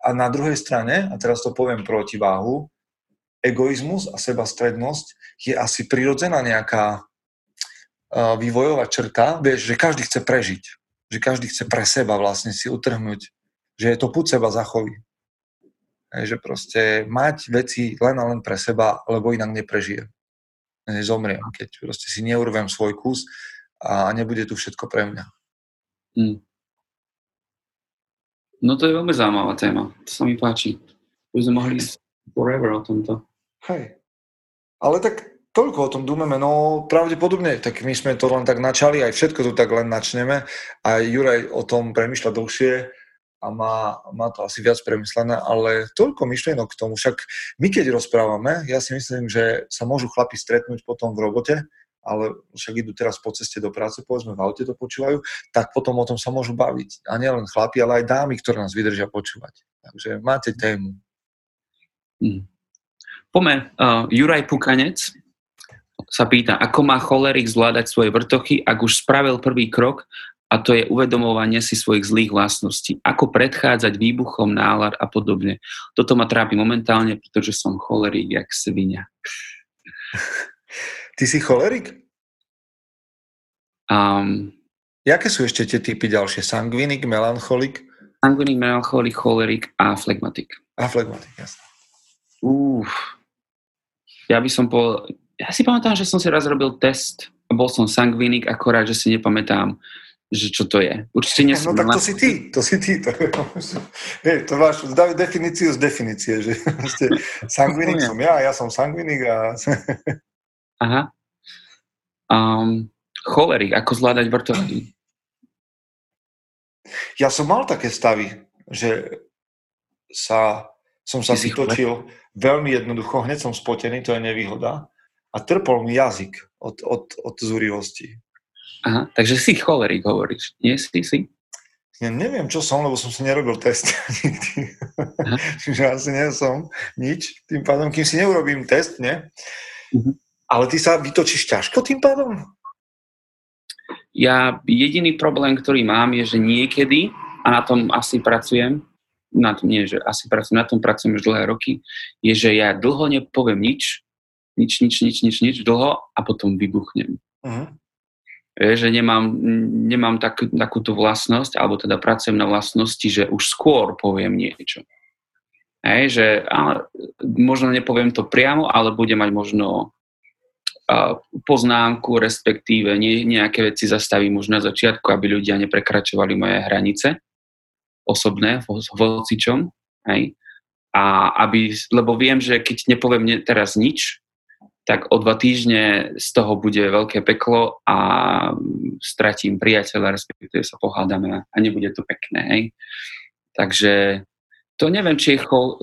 A na druhej strane, a teraz to poviem proti váhu, egoizmus a sebastrednosť je asi prirodzená nejaká uh, vývojová črta, vieš, že každý chce prežiť. Že každý chce pre seba vlastne si utrhnúť že je to púd seba zachoví. Že proste mať veci len a len pre seba, lebo inak neprežijem. Nezomriem, keď proste si neurvem svoj kus a nebude tu všetko pre mňa. Hmm. No to je veľmi zaujímavá téma. To sa mi páči. Už sme mohli ísť forever o tomto. Hej. Ale tak toľko o tom dúmeme, no pravdepodobne, tak my sme to len tak načali, aj všetko tu tak len načneme a Juraj o tom premyšľa dlhšie a má, má to asi viac premyslené, ale toľko myšlienok k tomu. Však my keď rozprávame, ja si myslím, že sa môžu chlapi stretnúť potom v robote, ale však idú teraz po ceste do práce, povedzme v aute to počúvajú, tak potom o tom sa môžu baviť. A nielen chlapi, ale aj dámy, ktoré nás vydržia počúvať. Takže máte tému. Hmm. Pome, uh, Juraj Pukanec sa pýta, ako má cholerik zvládať svoje vrtochy, ak už spravil prvý krok a to je uvedomovanie si svojich zlých vlastností. Ako predchádzať výbuchom, nálad a podobne. Toto ma trápi momentálne, pretože som cholerik jak svinia. Ty si cholerik? Um, Jaké sú ešte tie typy ďalšie? Sangvinik, melancholik? Sangvinik, melancholik, cholerik a flegmatik. A flegmatik, jasne. Uf. Ja by som po... Ja si pamätám, že som si raz robil test a bol som sangvinik, akorát, že si nepamätám že čo to je. Určite nie No tak to si ty, to si ty. To, je, to máš, dávaj definíciu z definície, že ste sangvinik som ja, ja som sangvinik a... Aha. Um, cholerik, ako zvládať vrtovky? Ja som mal také stavy, že sa, som sa vytočil veľmi jednoducho, hneď som spotený, to je nevýhoda, a trpol mi jazyk od, od, od zúrivosti. Aha, takže si cholerik hovoríš, nie si si? Ja neviem, čo som, lebo som si nerobil test nikdy. Čiže asi nie som nič. Tým pádom, kým si neurobím test, nie? Uh-huh. Ale ty sa vytočíš ťažko tým pádom? Ja jediný problém, ktorý mám, je, že niekedy, a na tom asi pracujem, na tom nie, že asi pracujem, na tom pracujem už dlhé roky, je, že ja dlho nepoviem nič, nič, nič, nič, nič, nič, dlho a potom vybuchnem. Uh-huh že nemám, nemám tak, takúto vlastnosť, alebo teda pracujem na vlastnosti, že už skôr poviem niečo. Hej, že ale, možno nepoviem to priamo, ale budem mať možno uh, poznámku, respektíve nie, nejaké veci zastavím už na začiatku, aby ľudia neprekračovali moje hranice osobné, vocičom. Hej. A aby, lebo viem, že keď nepoviem teraz nič, tak o dva týždne z toho bude veľké peklo a stratím priateľa, respektíve sa pohádame a nebude to pekné. Hej. Takže to neviem, či je chol,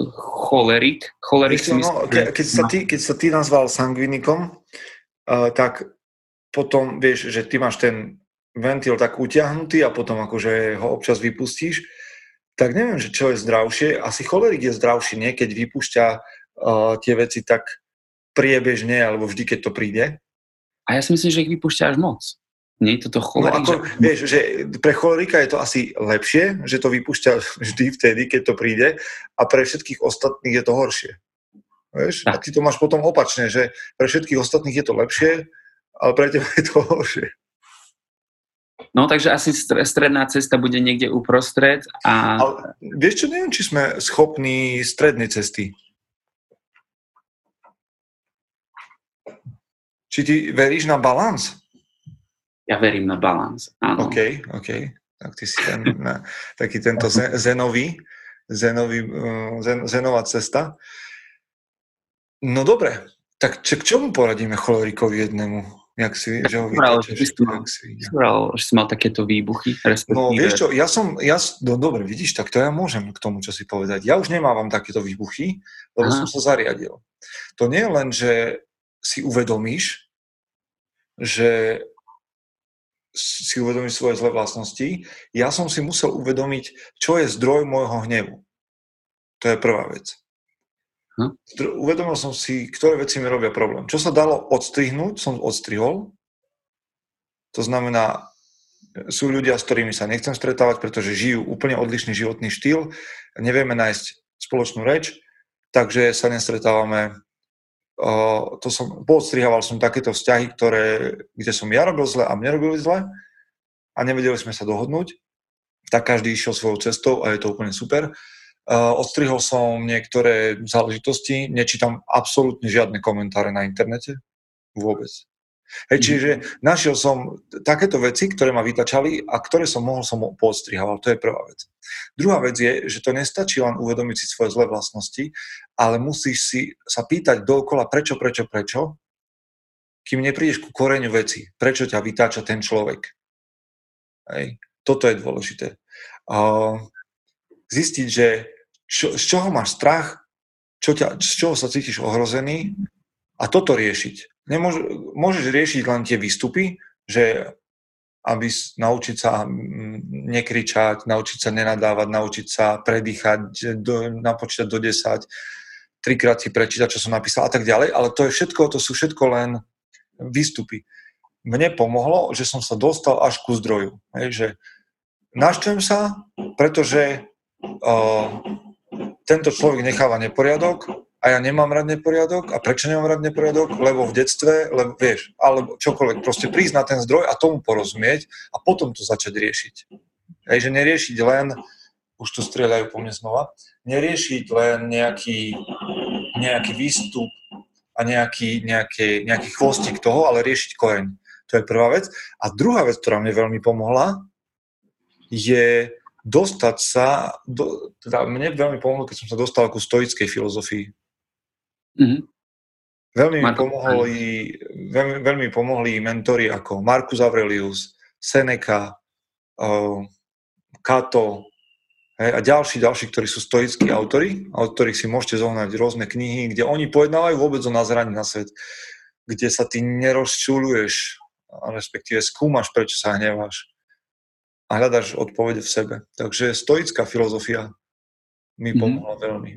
cholerik. cholerik si no, ke, keď, sa ty, keď sa ty nazval sangvinikom, uh, tak potom vieš, že ty máš ten ventil tak utiahnutý a potom akože ho občas vypustíš, tak neviem, že čo je zdravšie. Asi cholerik je zdravší, nie? Keď vypúšťa uh, tie veci tak priebežne alebo vždy, keď to príde? A ja si myslím, že ich vypúšťa až moc. Nie je to to cholerik? No ako, že... vieš, že pre cholerika je to asi lepšie, že to vypúšťa vždy vtedy, keď to príde a pre všetkých ostatných je to horšie. Vieš? A ty to máš potom opačne, že pre všetkých ostatných je to lepšie, ale pre teba je to horšie. No, takže asi stredná cesta bude niekde uprostred. A... Ale, vieš čo, neviem, či sme schopní strednej cesty. Či ty veríš na balans? Ja verím na balans, áno. OK, OK. Tak ty si ten, na, taký tento zenový, zenový, uh, zen, zenová cesta. No dobre, tak č- k čomu poradíme cholerikovi jednému? Jak si, že ho vytečeš, že. Bral, že si mal takéto výbuchy? No vieš čo, ja som, ja, no dobre, vidíš, tak to ja môžem k tomu, čo si povedať. Ja už nemávam takéto výbuchy, lebo Aha. som sa zariadil. To nie je len, že si uvedomíš, že si uvedomíš svoje zlé vlastnosti. Ja som si musel uvedomiť, čo je zdroj môjho hnevu. To je prvá vec. Hm? Uvedomil som si, ktoré veci mi robia problém. Čo sa dalo odstrihnúť, som odstrihol. To znamená, sú ľudia, s ktorými sa nechcem stretávať, pretože žijú úplne odlišný životný štýl, nevieme nájsť spoločnú reč, takže sa nestretávame Uh, to som, poodstrihával som takéto vzťahy, ktoré, kde som ja robil zle a mne robili zle a nevedeli sme sa dohodnúť, tak každý išiel svojou cestou a je to úplne super. Uh, odstrihol som niektoré záležitosti, nečítam absolútne žiadne komentáre na internete, vôbec. Hej, mhm. čiže našiel som takéto veci, ktoré ma vytačali a ktoré som mohol, som podstrihával. To je prvá vec. Druhá vec je, že to nestačí len uvedomiť si svoje zlé vlastnosti, ale musíš si sa pýtať dookola prečo, prečo, prečo, kým neprídeš ku koreňu veci. Prečo ťa vytáča ten človek. Hej. Toto je dôležité. Zistiť, že čo, z čoho máš strach, čo ťa, z čoho sa cítiš ohrozený a toto riešiť nemôž, môžeš riešiť len tie výstupy, že aby naučiť sa nekričať, naučiť sa nenadávať, naučiť sa predýchať, do, napočítať do 10, trikrát si prečítať, čo som napísal a tak ďalej, ale to je všetko, to sú všetko len výstupy. Mne pomohlo, že som sa dostal až ku zdroju. Hej, že naštvem sa, pretože uh, tento človek necháva neporiadok a ja nemám rád neporiadok. A prečo nemám rád neporiadok? Lebo v detstve, lebo vieš, alebo čokoľvek, proste prísť na ten zdroj a tomu porozumieť a potom to začať riešiť. Hej, že neriešiť len, už tu strieľajú po mne znova, neriešiť len nejaký, nejaký výstup a nejaký, nejaký, nejaký chvostík toho, ale riešiť koreň. To je prvá vec. A druhá vec, ktorá mne veľmi pomohla, je dostať sa, do, teda mne veľmi pomohlo, keď som sa dostal ku stoickej filozofii. Mm-hmm. Veľmi, mi pomohli, veľmi, veľmi pomohli mentori ako Marcus Aurelius, Seneca, uh, Kato hej, a ďalší, ďalší, ktorí sú stoickí autory, od ktorých si môžete zohnať rôzne knihy, kde oni pojednávajú vôbec o nazeraní na svet, kde sa ty nerozčuluješ, respektíve skúmaš, prečo sa hneváš a hľadaš odpovede v sebe. Takže stoická filozofia mi mhm. pomohla mm-hmm. veľmi.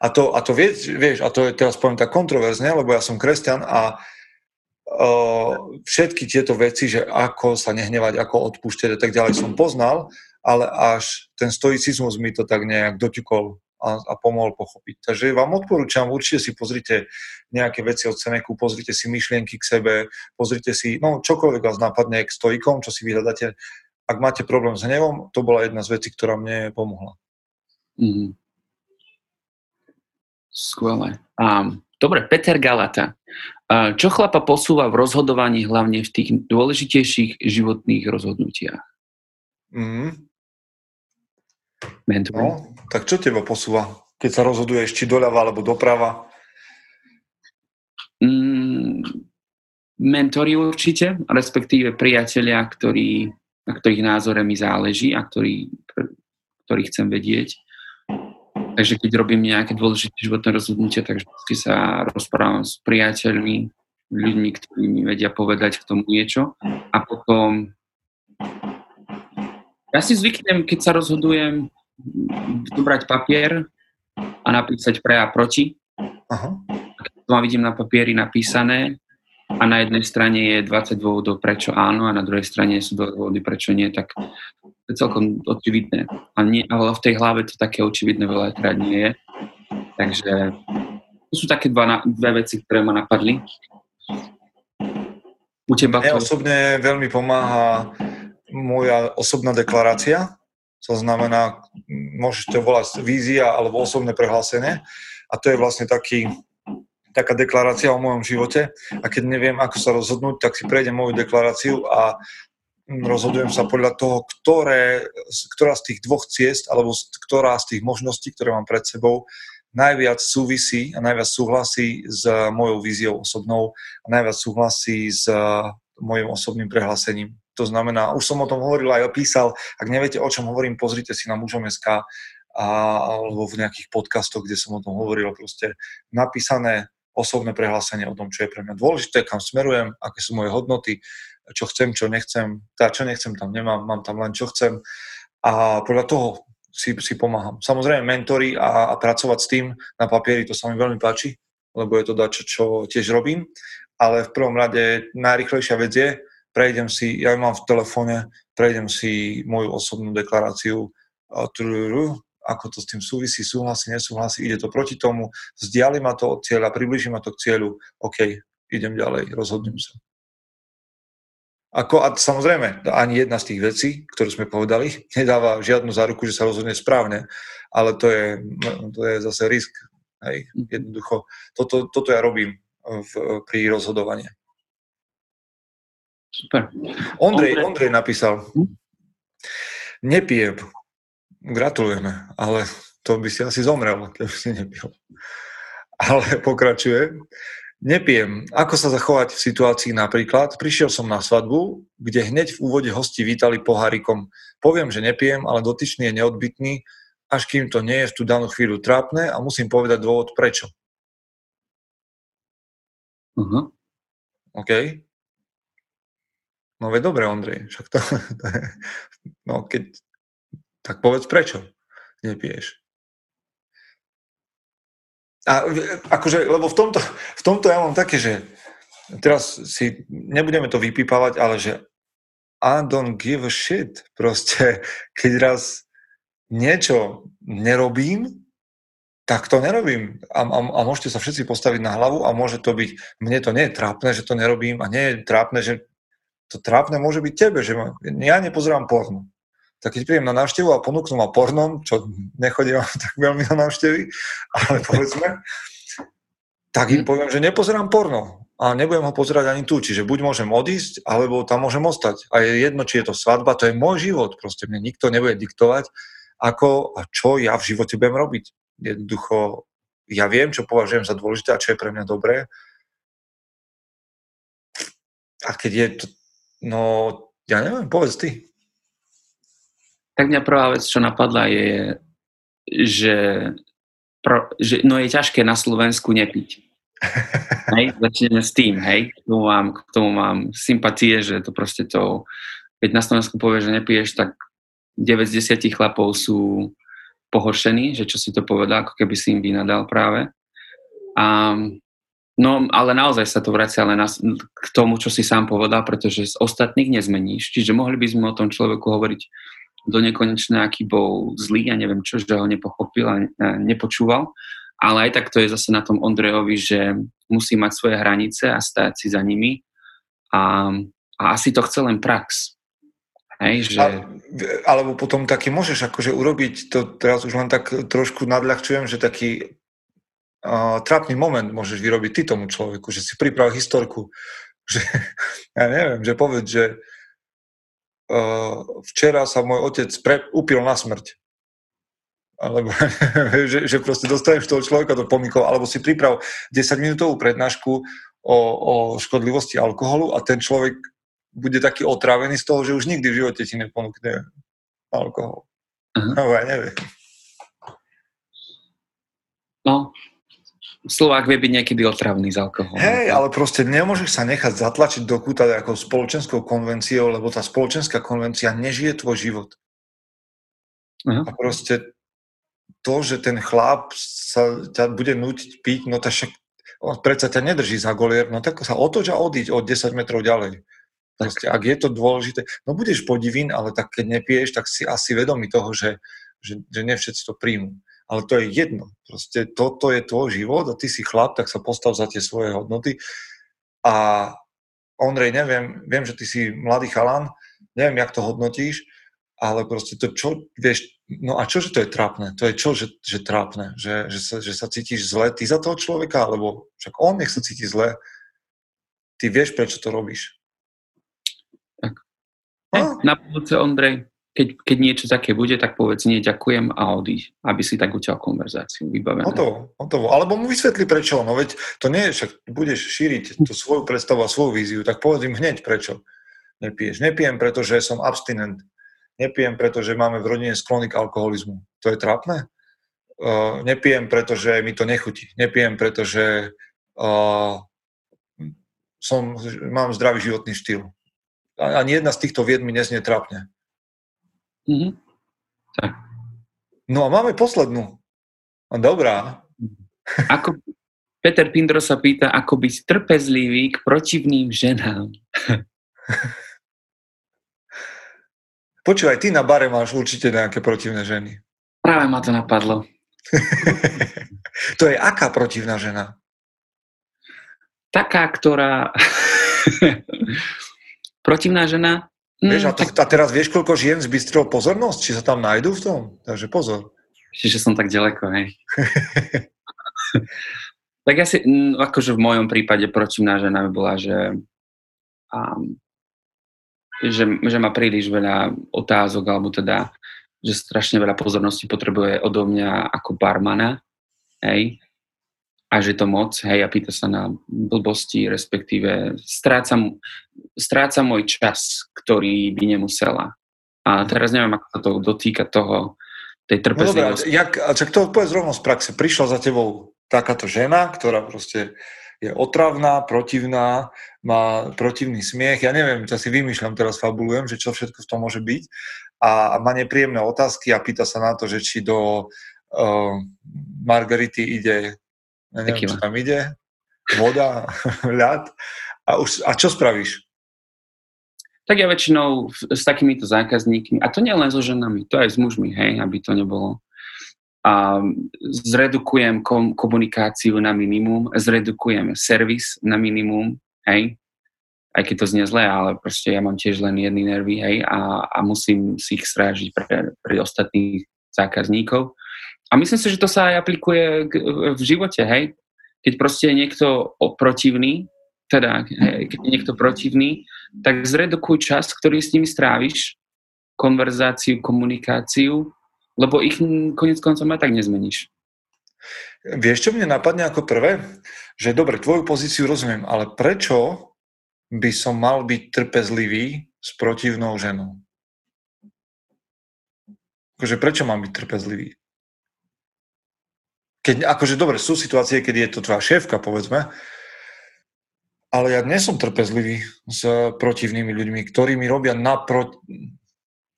A to, a to vieš, vieš, a to je teraz poviem tak kontroverzne, lebo ja som kresťan a uh, všetky tieto veci, že ako sa nehnevať, ako odpúšťať a tak ďalej som poznal, ale až ten stoicizmus mi to tak nejak doťukol a, a pomohol pochopiť. Takže vám odporúčam, určite si pozrite nejaké veci od Seneku, pozrite si myšlienky k sebe, pozrite si, no čokoľvek vás napadne k stoikom, čo si vyhľadáte. Ak máte problém s hnevom, to bola jedna z vecí, ktorá mne pomohla. Mm-hmm. Skvelé. Um, dobre, Peter Galata. Uh, čo chlapa posúva v rozhodovaní hlavne v tých dôležitejších životných rozhodnutiach? Mm. Mentor. No, tak čo teba posúva, keď sa rozhoduješ či doľava alebo doprava? Mm, mentori určite, respektíve priatelia, ktorí, na ktorých názore mi záleží a ktorý, ktorý chcem vedieť. Takže keď robím nejaké dôležité životné rozhodnutie, tak vždy sa rozprávam s priateľmi, ľuďmi, ktorí mi vedia povedať k tomu niečo. A potom ja si zvyknem, keď sa rozhodujem, zobrať papier a napísať pre a proti. Aha. Keď to vidím na papieri napísané, a na jednej strane je 20 dôvodov, prečo áno, a na druhej strane sú dôvody, prečo nie, tak to je celkom očividné. A nie, ale v tej hlave to také očividné veľakrát nie je. Takže to sú také dva, dve veci, ktoré ma napadli. U teba Mne osobne veľmi pomáha moja osobná deklarácia, to znamená, môžeš to volať vízia alebo osobné prehlásenie a to je vlastne taký taká deklarácia o mojom živote. A keď neviem, ako sa rozhodnúť, tak si prejdem moju deklaráciu a rozhodujem sa podľa toho, ktoré, ktorá z tých dvoch ciest alebo ktorá z tých možností, ktoré mám pred sebou, najviac súvisí a najviac súhlasí s mojou víziou osobnou a najviac súhlasí s mojim osobným prehlásením. To znamená, už som o tom hovoril aj opísal, ak neviete, o čom hovorím, pozrite si na mužom.sk a, alebo v nejakých podcastoch, kde som o tom hovoril, proste napísané osobné prehlásenie o tom, čo je pre mňa dôležité, kam smerujem, aké sú moje hodnoty, čo chcem, čo nechcem. Tá, čo nechcem, tam nemám, mám tam len čo chcem. A podľa toho si, si pomáham. Samozrejme, mentory a, a pracovať s tým na papieri, to sa mi veľmi páči, lebo je to dačo, čo tiež robím. Ale v prvom rade najrychlejšia vec je, prejdem si, ja mám v telefóne, prejdem si moju osobnú deklaráciu ako to s tým súvisí, súhlasí, nesúhlasí, ide to proti tomu, vzdiali ma to od cieľa, približí ma to k cieľu, OK, idem ďalej, rozhodnem sa. Ako, a samozrejme, ani jedna z tých vecí, ktorú sme povedali, nedáva žiadnu záruku, že sa rozhodne správne, ale to je, to je zase risk. Hej, jednoducho, toto, toto ja robím v, pri rozhodovaní. Super. Ondrej, Ondrej napísal, hm? nepijem, Gratulujeme, ale to by si asi zomrel, keby si nepil. Ale pokračuje. Nepijem. Ako sa zachovať v situácii napríklad? Prišiel som na svadbu, kde hneď v úvode hosti vítali pohárikom. Poviem, že nepijem, ale dotyčný je neodbitný, až kým to nie je v tú danú chvíľu trápne a musím povedať dôvod prečo. Uh-huh. OK. No veď dobre, Ondrej, však to, to je, no keď tak povedz prečo nepiješ. A akože, lebo v tomto, v tomto ja mám také, že teraz si, nebudeme to vypípavať, ale že I don't give a shit. Proste, keď raz niečo nerobím, tak to nerobím. A, a, a môžete sa všetci postaviť na hlavu a môže to byť, mne to nie je trápne, že to nerobím a nie je trápne, že to trápne môže byť tebe, že ma, ja nepozerám porno tak keď prídem na návštevu a ponúknú ma pornom, čo nechodím tak veľmi na návštevy, ale povedzme, tak im poviem, že nepozerám porno a nebudem ho pozerať ani tu, čiže buď môžem odísť, alebo tam môžem ostať. A je jedno, či je to svadba, to je môj život, proste mne nikto nebude diktovať, ako a čo ja v živote budem robiť. Jednoducho, ja viem, čo považujem za dôležité a čo je pre mňa dobré. A keď je to, no, ja neviem, povedz ty. Tak mňa prvá vec, čo napadla, je, že, pro, že no je ťažké na Slovensku nepiť. hej, začneme s tým, hej, k tomu, mám, k tomu mám sympatie, že to proste to, keď na Slovensku povieš, že nepiješ, tak 9 z 10 chlapov sú pohoršení, že čo si to povedal, ako keby si im vynadal práve. A, no, ale naozaj sa to vracia len na, k tomu, čo si sám povedal, pretože z ostatných nezmeníš. Čiže mohli by sme o tom človeku hovoriť do nekonečna, aký bol zlý, ja neviem čo, že ho nepochopil a nepočúval. Ale aj tak to je zase na tom Ondrejovi, že musí mať svoje hranice a stať si za nimi. A, a asi to chce len prax. Hej, že... A, alebo potom taký môžeš akože urobiť, to teraz už len tak trošku nadľahčujem, že taký uh, trápny moment môžeš vyrobiť ty tomu človeku, že si pripravil historku, že ja neviem, že povedz, že včera sa môj otec pre, upil na smrť. Alebo že, že proste dostaneš toho človeka do pomykov, alebo si priprav 10-minútovú prednášku o, o škodlivosti alkoholu a ten človek bude taký otrávený z toho, že už nikdy v živote ti neponúkne alkohol. Uh-huh. No, ja neviem. No, Slovák vie byť niekedy otravný z alkoholom. Hej, ale proste nemôžeš sa nechať zatlačiť do kúta ako spoločenskou konvenciou, lebo tá spoločenská konvencia nežije tvoj život. Uh-huh. A proste to, že ten chlap sa ťa bude nutiť piť, no to však on predsa ťa nedrží za golier, no tak sa otoč a odiť od 10 metrov ďalej. Proste, ak je to dôležité, no budeš podivín, ale tak keď nepiješ, tak si asi vedomý toho, že, že, že ne všetci to príjmu. Ale to je jedno. Proste toto je tvoj život a ty si chlap, tak sa postav za tie svoje hodnoty. A Ondrej, neviem, viem, že ty si mladý chalan, neviem, jak to hodnotíš, ale proste to čo, vieš, no a čo, že to je trápne? To je čo, že, že trápne? Že, že, sa, že sa cítiš zle ty za toho človeka, alebo však on nech sa cíti zle. Ty vieš, prečo to robíš. No. Na budúce, Ondrej, keď, keď niečo také bude, tak povedz nie, ďakujem a odíď, aby si tak uťal konverzáciu vybavené. Hotovo, hotovo. Alebo mu vysvetli prečo, no veď to nie je, však budeš šíriť tú svoju predstavu a svoju víziu, tak povedz im hneď prečo nepiješ. Nepijem, pretože som abstinent. Nepijem, pretože máme v rodine sklony k alkoholizmu. To je trápne? Uh, nepijem, pretože mi to nechutí. Nepijem, pretože uh, som, mám zdravý životný štýl ani jedna z týchto vied mi neznie trápne. Mm-hmm. Tak. No a máme poslednú. Dobrá. Ako, Peter Pindro sa pýta, ako byť trpezlivý k protivným ženám. Počúvaj, ty na bare máš určite nejaké protivné ženy. Práve ma to napadlo. to je aká protivná žena? Taká, ktorá protivná žena. Mm, vieš, a, to, tak... a teraz vieš, koľko žien zbystrilo pozornosť? Či sa tam nájdú v tom? Takže pozor. Čiže som tak ďaleko, hej. tak asi, mm, akože v mojom prípade protivná žena by bola, že, um, že, že má príliš veľa otázok, alebo teda, že strašne veľa pozornosti potrebuje odo mňa ako barmana, hej, a že to moc, hej, a pýta sa na blbosti, respektíve stráca, stráca môj čas, ktorý by nemusela. A teraz neviem, ako sa to dotýka toho, tej trpezlivosti. No dobré, a čak to povedz rovno z praxe. Prišla za tebou takáto žena, ktorá proste je otravná, protivná, má protivný smiech. Ja neviem, čo si vymýšľam, teraz fabulujem, že čo všetko v tom môže byť. A má nepríjemné otázky a pýta sa na to, že či do uh, Margarity ide neviem, čo tam ide, voda, ľad. A, už, a čo spravíš? Tak ja väčšinou s takýmito zákazníkmi, a to nie len so ženami, to aj s mužmi, hej, aby to nebolo. A zredukujem kom, komunikáciu na minimum, zredukujem servis na minimum, hej, aj keď to znie zle, ale proste ja mám tiež len jedny nervy, hej, a, a musím si ich strážiť pre, pre ostatných zákazníkov. A myslím si, že to sa aj aplikuje v živote, hej? Keď proste je niekto protivný, teda hej, keď je niekto protivný, tak zredukuj čas, ktorý s nimi stráviš, konverzáciu, komunikáciu, lebo ich konec koncom aj tak nezmeníš. Vieš, čo mne napadne ako prvé? Že dobre, tvoju pozíciu rozumiem, ale prečo by som mal byť trpezlivý s protivnou ženou? Akože prečo mám byť trpezlivý? Keď, akože dobre, sú situácie, keď je to tvoja šéfka, povedzme, ale ja nie som trpezlivý s protivnými ľuďmi, ktorí mi robia napro...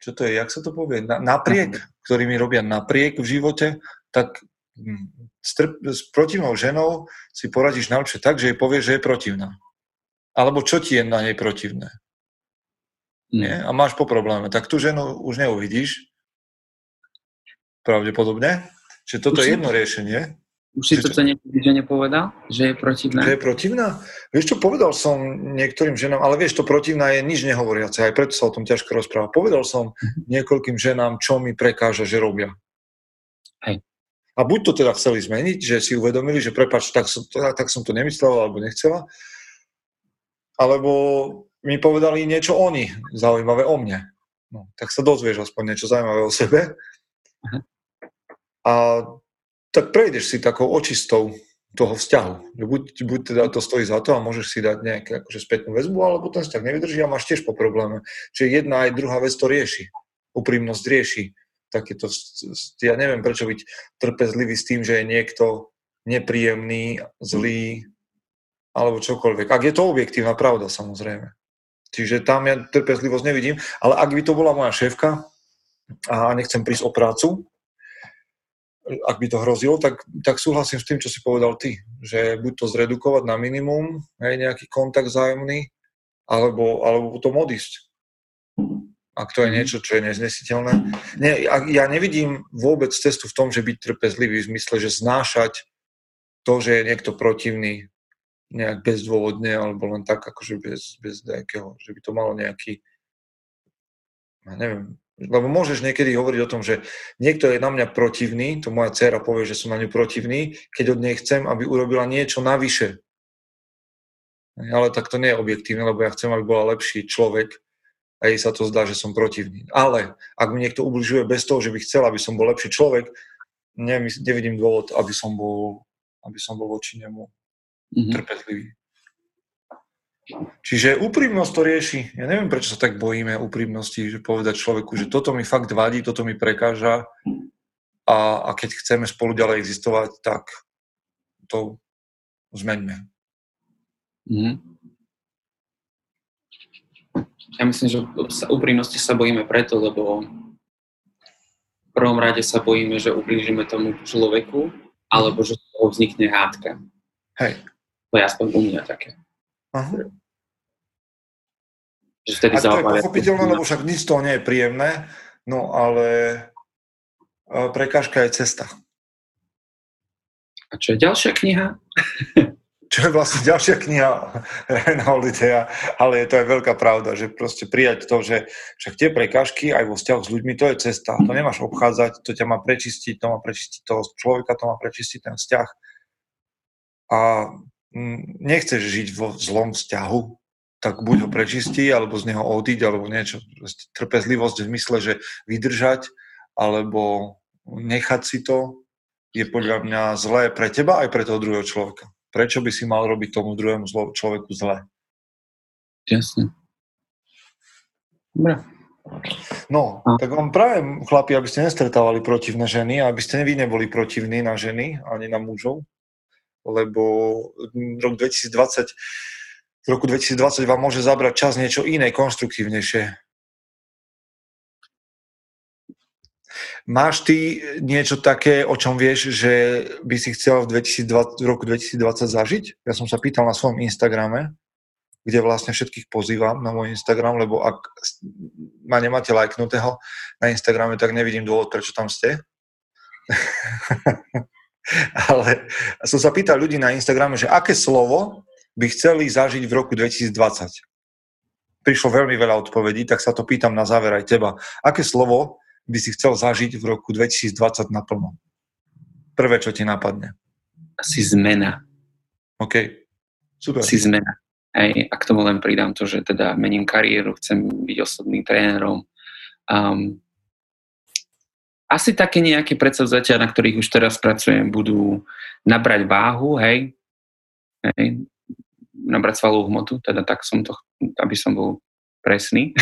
Čo to je, jak sa to povie? Na, napriek, ktorí mi robia napriek v živote, tak hm, s, trp- s protivnou ženou si poradíš najlepšie tak, že jej povieš, že je protivná. Alebo čo ti je na nej protivné. Nie? A máš po probléme. Tak tú ženu už neuvidíš. Pravdepodobne. Čiže toto už je jedno riešenie. Už si to niekedy žene povedal? Že je protivná? Že je protivná? Vieš čo, povedal som niektorým ženám, ale vieš, to protivná je nič nehovoriace, aj preto sa o tom ťažko rozpráva. Povedal som mhm. niekoľkým ženám, čo mi prekáža, že robia. Hej. A buď to teda chceli zmeniť, že si uvedomili, že prepač, tak som, tak som to nemyslela alebo nechcela, alebo mi povedali niečo oni, zaujímavé o mne. No, tak sa dozvieš aspoň niečo zaujímavé o sebe. Aha. A tak prejdeš si takou očistou toho vzťahu. Buď, buď teda to stojí za to a môžeš si dať nejakú akože spätnú väzbu, alebo ten vzťah nevydrží a máš tiež po probléme. Čiže jedna aj druhá vec to rieši. Úprimnosť rieši. Takéto, ja neviem, prečo byť trpezlivý s tým, že je niekto nepríjemný, zlý, alebo čokoľvek. Ak je to objektívna pravda, samozrejme. Čiže tam ja trpezlivosť nevidím, ale ak by to bola moja šéfka a nechcem prísť o prácu, ak by to hrozilo, tak, tak súhlasím s tým, čo si povedal ty, že buď to zredukovať na minimum, hej, nejaký kontakt zájomný, alebo, alebo potom odísť. Ak to je niečo, čo je neznesiteľné. Nie, ja nevidím vôbec cestu v tom, že byť trpezlivý v zmysle, že znášať to, že je niekto protivný nejak bezdôvodne, alebo len tak, akože bez, bez nejakého, že by to malo nejaký, ja neviem, lebo môžeš niekedy hovoriť o tom, že niekto je na mňa protivný, to moja dcera povie, že som na ňu protivný, keď od nej chcem, aby urobila niečo navyše. Ale tak to nie je objektívne, lebo ja chcem, aby bola lepší človek a jej sa to zdá, že som protivný. Ale ak mi niekto ubližuje bez toho, že by chcel, aby som bol lepší človek, nevidím dôvod, aby som bol, aby som bol voči nemu mm-hmm. trpezlivý. Čiže úprimnosť to rieši. Ja neviem, prečo sa tak bojíme úprimnosti, že povedať človeku, že toto mi fakt vadí, toto mi prekáža a, a keď chceme spolu ďalej existovať, tak to zmeňme. Mm. Ja myslím, že úprimnosti sa bojíme preto, lebo v prvom rade sa bojíme, že ublížime tomu človeku, alebo že z toho vznikne hádka. Hej. To je aspoň u mňa také. Aha. Že vtedy a to je pochopiteľné, lebo však nič toho nie je príjemné, no ale e, prekážka je cesta. A čo je ďalšia kniha? čo je vlastne ďalšia kniha Holidaya, ale je to aj veľká pravda, že proste prijať to, že však tie prekážky aj vo vzťahu s ľuďmi, to je cesta. To nemáš obchádzať, to ťa má prečistiť, to má prečistiť toho človeka, to má prečistiť ten vzťah. A nechceš žiť vo zlom vzťahu, tak buď ho prečistí, alebo z neho odiť, alebo niečo. Trpezlivosť v zmysle, že vydržať, alebo nechať si to, je podľa mňa zlé pre teba aj pre toho druhého človeka. Prečo by si mal robiť tomu druhému človeku zlé? Jasne. Dobre. No, tak vám práve, chlapi, aby ste nestretávali protivné ženy, aby ste vy neboli protivní na ženy, ani na mužov lebo rok 2020, v roku 2020 vám môže zabrať čas niečo iné, konstruktívnejšie. Máš ty niečo také, o čom vieš, že by si chcel v, 2020, v roku 2020 zažiť? Ja som sa pýtal na svojom Instagrame, kde vlastne všetkých pozývam na môj Instagram, lebo ak ma nemáte lajknutého na Instagrame, tak nevidím dôvod, prečo tam ste. Ale som sa pýtal ľudí na Instagrame, že aké slovo by chceli zažiť v roku 2020. Prišlo veľmi veľa odpovedí, tak sa to pýtam na záver aj teba. Aké slovo by si chcel zažiť v roku 2020 naplno? Prvé, čo ti napadne. Asi zmena. OK, super. Asi zmena. Aj, a k tomu len pridám to, že teda mením kariéru, chcem byť osobným trénerom. Um, asi také nejaké predsavzatia, na ktorých už teraz pracujem, budú nabrať váhu, hej, hej nabrať svalovú hmotu, teda tak som to, aby som bol presný,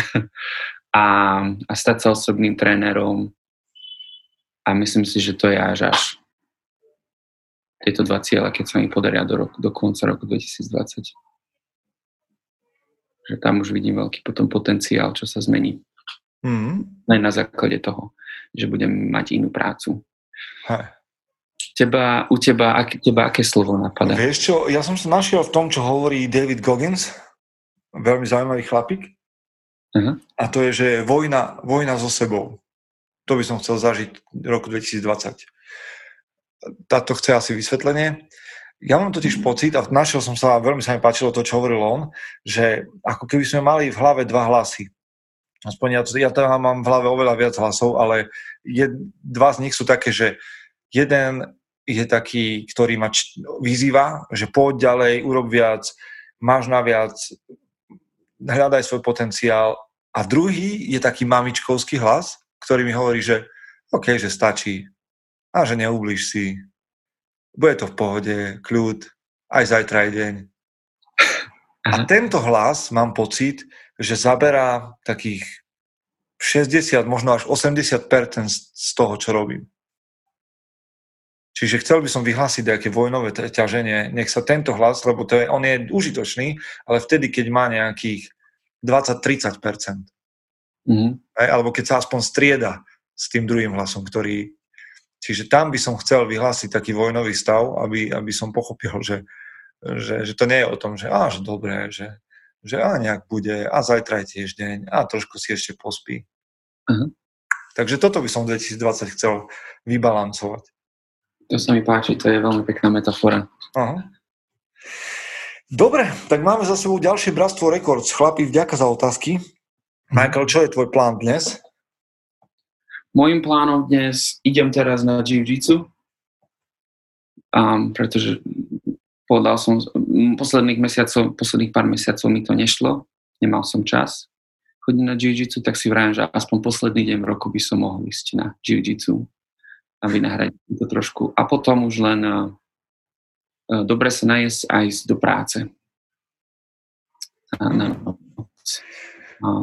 a, a stať sa osobným trénerom a myslím si, že to je až až tieto dva cieľa, keď sa mi podaria do, roku, do konca roku 2020. Že tam už vidím veľký potom potenciál, čo sa zmení. Mm. Len na základe toho že budem mať inú prácu. Hej. Teba, u teba, ak, teba aké slovo napadá? Vieš čo, ja som sa našiel v tom, čo hovorí David Goggins, veľmi zaujímavý chlapík. Uh-huh. A to je, že vojna, vojna so sebou. To by som chcel zažiť v roku 2020. Táto chce asi vysvetlenie. Ja mám totiž pocit, a našiel som sa, veľmi sa mi páčilo to, čo hovoril on, že ako keby sme mali v hlave dva hlasy aspoň ja, ja tam mám v hlave oveľa viac hlasov, ale jed, dva z nich sú také, že jeden je taký, ktorý ma č- vyzýva, že poď ďalej, urob viac, máš na viac, hľadaj svoj potenciál. A druhý je taký mamičkovský hlas, ktorý mi hovorí, že OK, že stačí a že neublíž si, bude to v pohode, kľud, aj zajtra je deň. A tento hlas, mám pocit, že zaberá takých 60, možno až 80% z toho, čo robím. Čiže chcel by som vyhlásiť nejaké vojnové ťaženie. Nech sa tento hlas, lebo to je, on je užitočný, ale vtedy, keď má nejakých 20-30%. Mm-hmm. Alebo keď sa aspoň strieda s tým druhým hlasom, ktorý Čiže tam by som chcel vyhlásiť taký vojnový stav, aby, aby som pochopil, že, že, že to nie je o tom, že á, že dobré, že, že á, nejak bude, a zajtra je tiež deň, a trošku si ešte pospí. Uh-huh. Takže toto by som v 2020 chcel vybalancovať. To sa mi páči, to je veľmi pekná metafora. Uh-huh. Dobre, tak máme za sebou ďalšie Bratstvo Records. Chlapi, vďaka za otázky. Michael, čo je tvoj plán dnes? Mojím plánom dnes, idem teraz na jiu-jitsu, um, pretože povedal som, posledných mesiacov, posledných pár mesiacov mi to nešlo, nemal som čas chodiť na jiu-jitsu, tak si vrajím, že aspoň posledný deň v roku by som mohol ísť na jiu-jitsu a vynahradiť to trošku. A potom už len uh, dobre sa najesť a ísť do práce. A, no,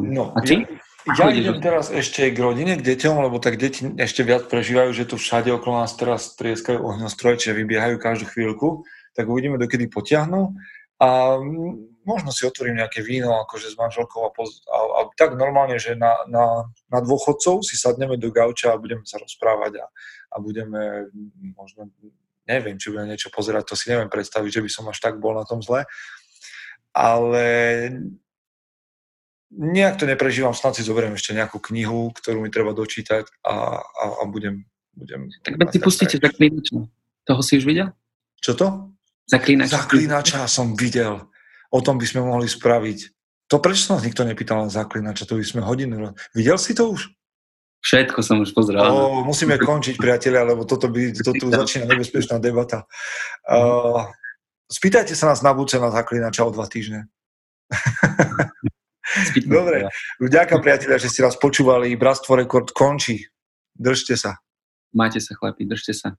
no, a ty? Ja, ja idem teraz ešte k rodine, k deťom, lebo tak deti ešte viac prežívajú, že tu všade okolo nás teraz trieskajú ohňostroje, čiže vybiehajú každú chvíľku, tak uvidíme, dokedy potiahnu. A možno si otvorím nejaké víno, akože s manželkou a, poz- a, a tak normálne, že na, na, na dôchodcov si sadneme do gauča a budeme sa rozprávať a, a budeme možno, neviem, či budem niečo pozerať, to si neviem predstaviť, že by som až tak bol na tom zle. Ale nejak to neprežívam, snad si zoberiem ešte nejakú knihu, ktorú mi treba dočítať a, a, a budem, budem... Tak si pustíte Zaklínača. Toho si už videl? Čo to? Zaklínača. Zaklínača som videl. O tom by sme mohli spraviť. To prečo sa nás nikto nepýtal na Zaklínača? To by sme hodinu... Videl si to už? Všetko som už pozrel. O, musíme končiť, priatelia, lebo toto, by, toto začína nebezpečná debata. Uh, spýtajte sa nás na budúce na Zaklínača o dva týždne. Dobre, vďaka priatelia, že ste nás počúvali. Bratstvo Rekord končí. Držte sa. Majte sa chlapi, držte sa.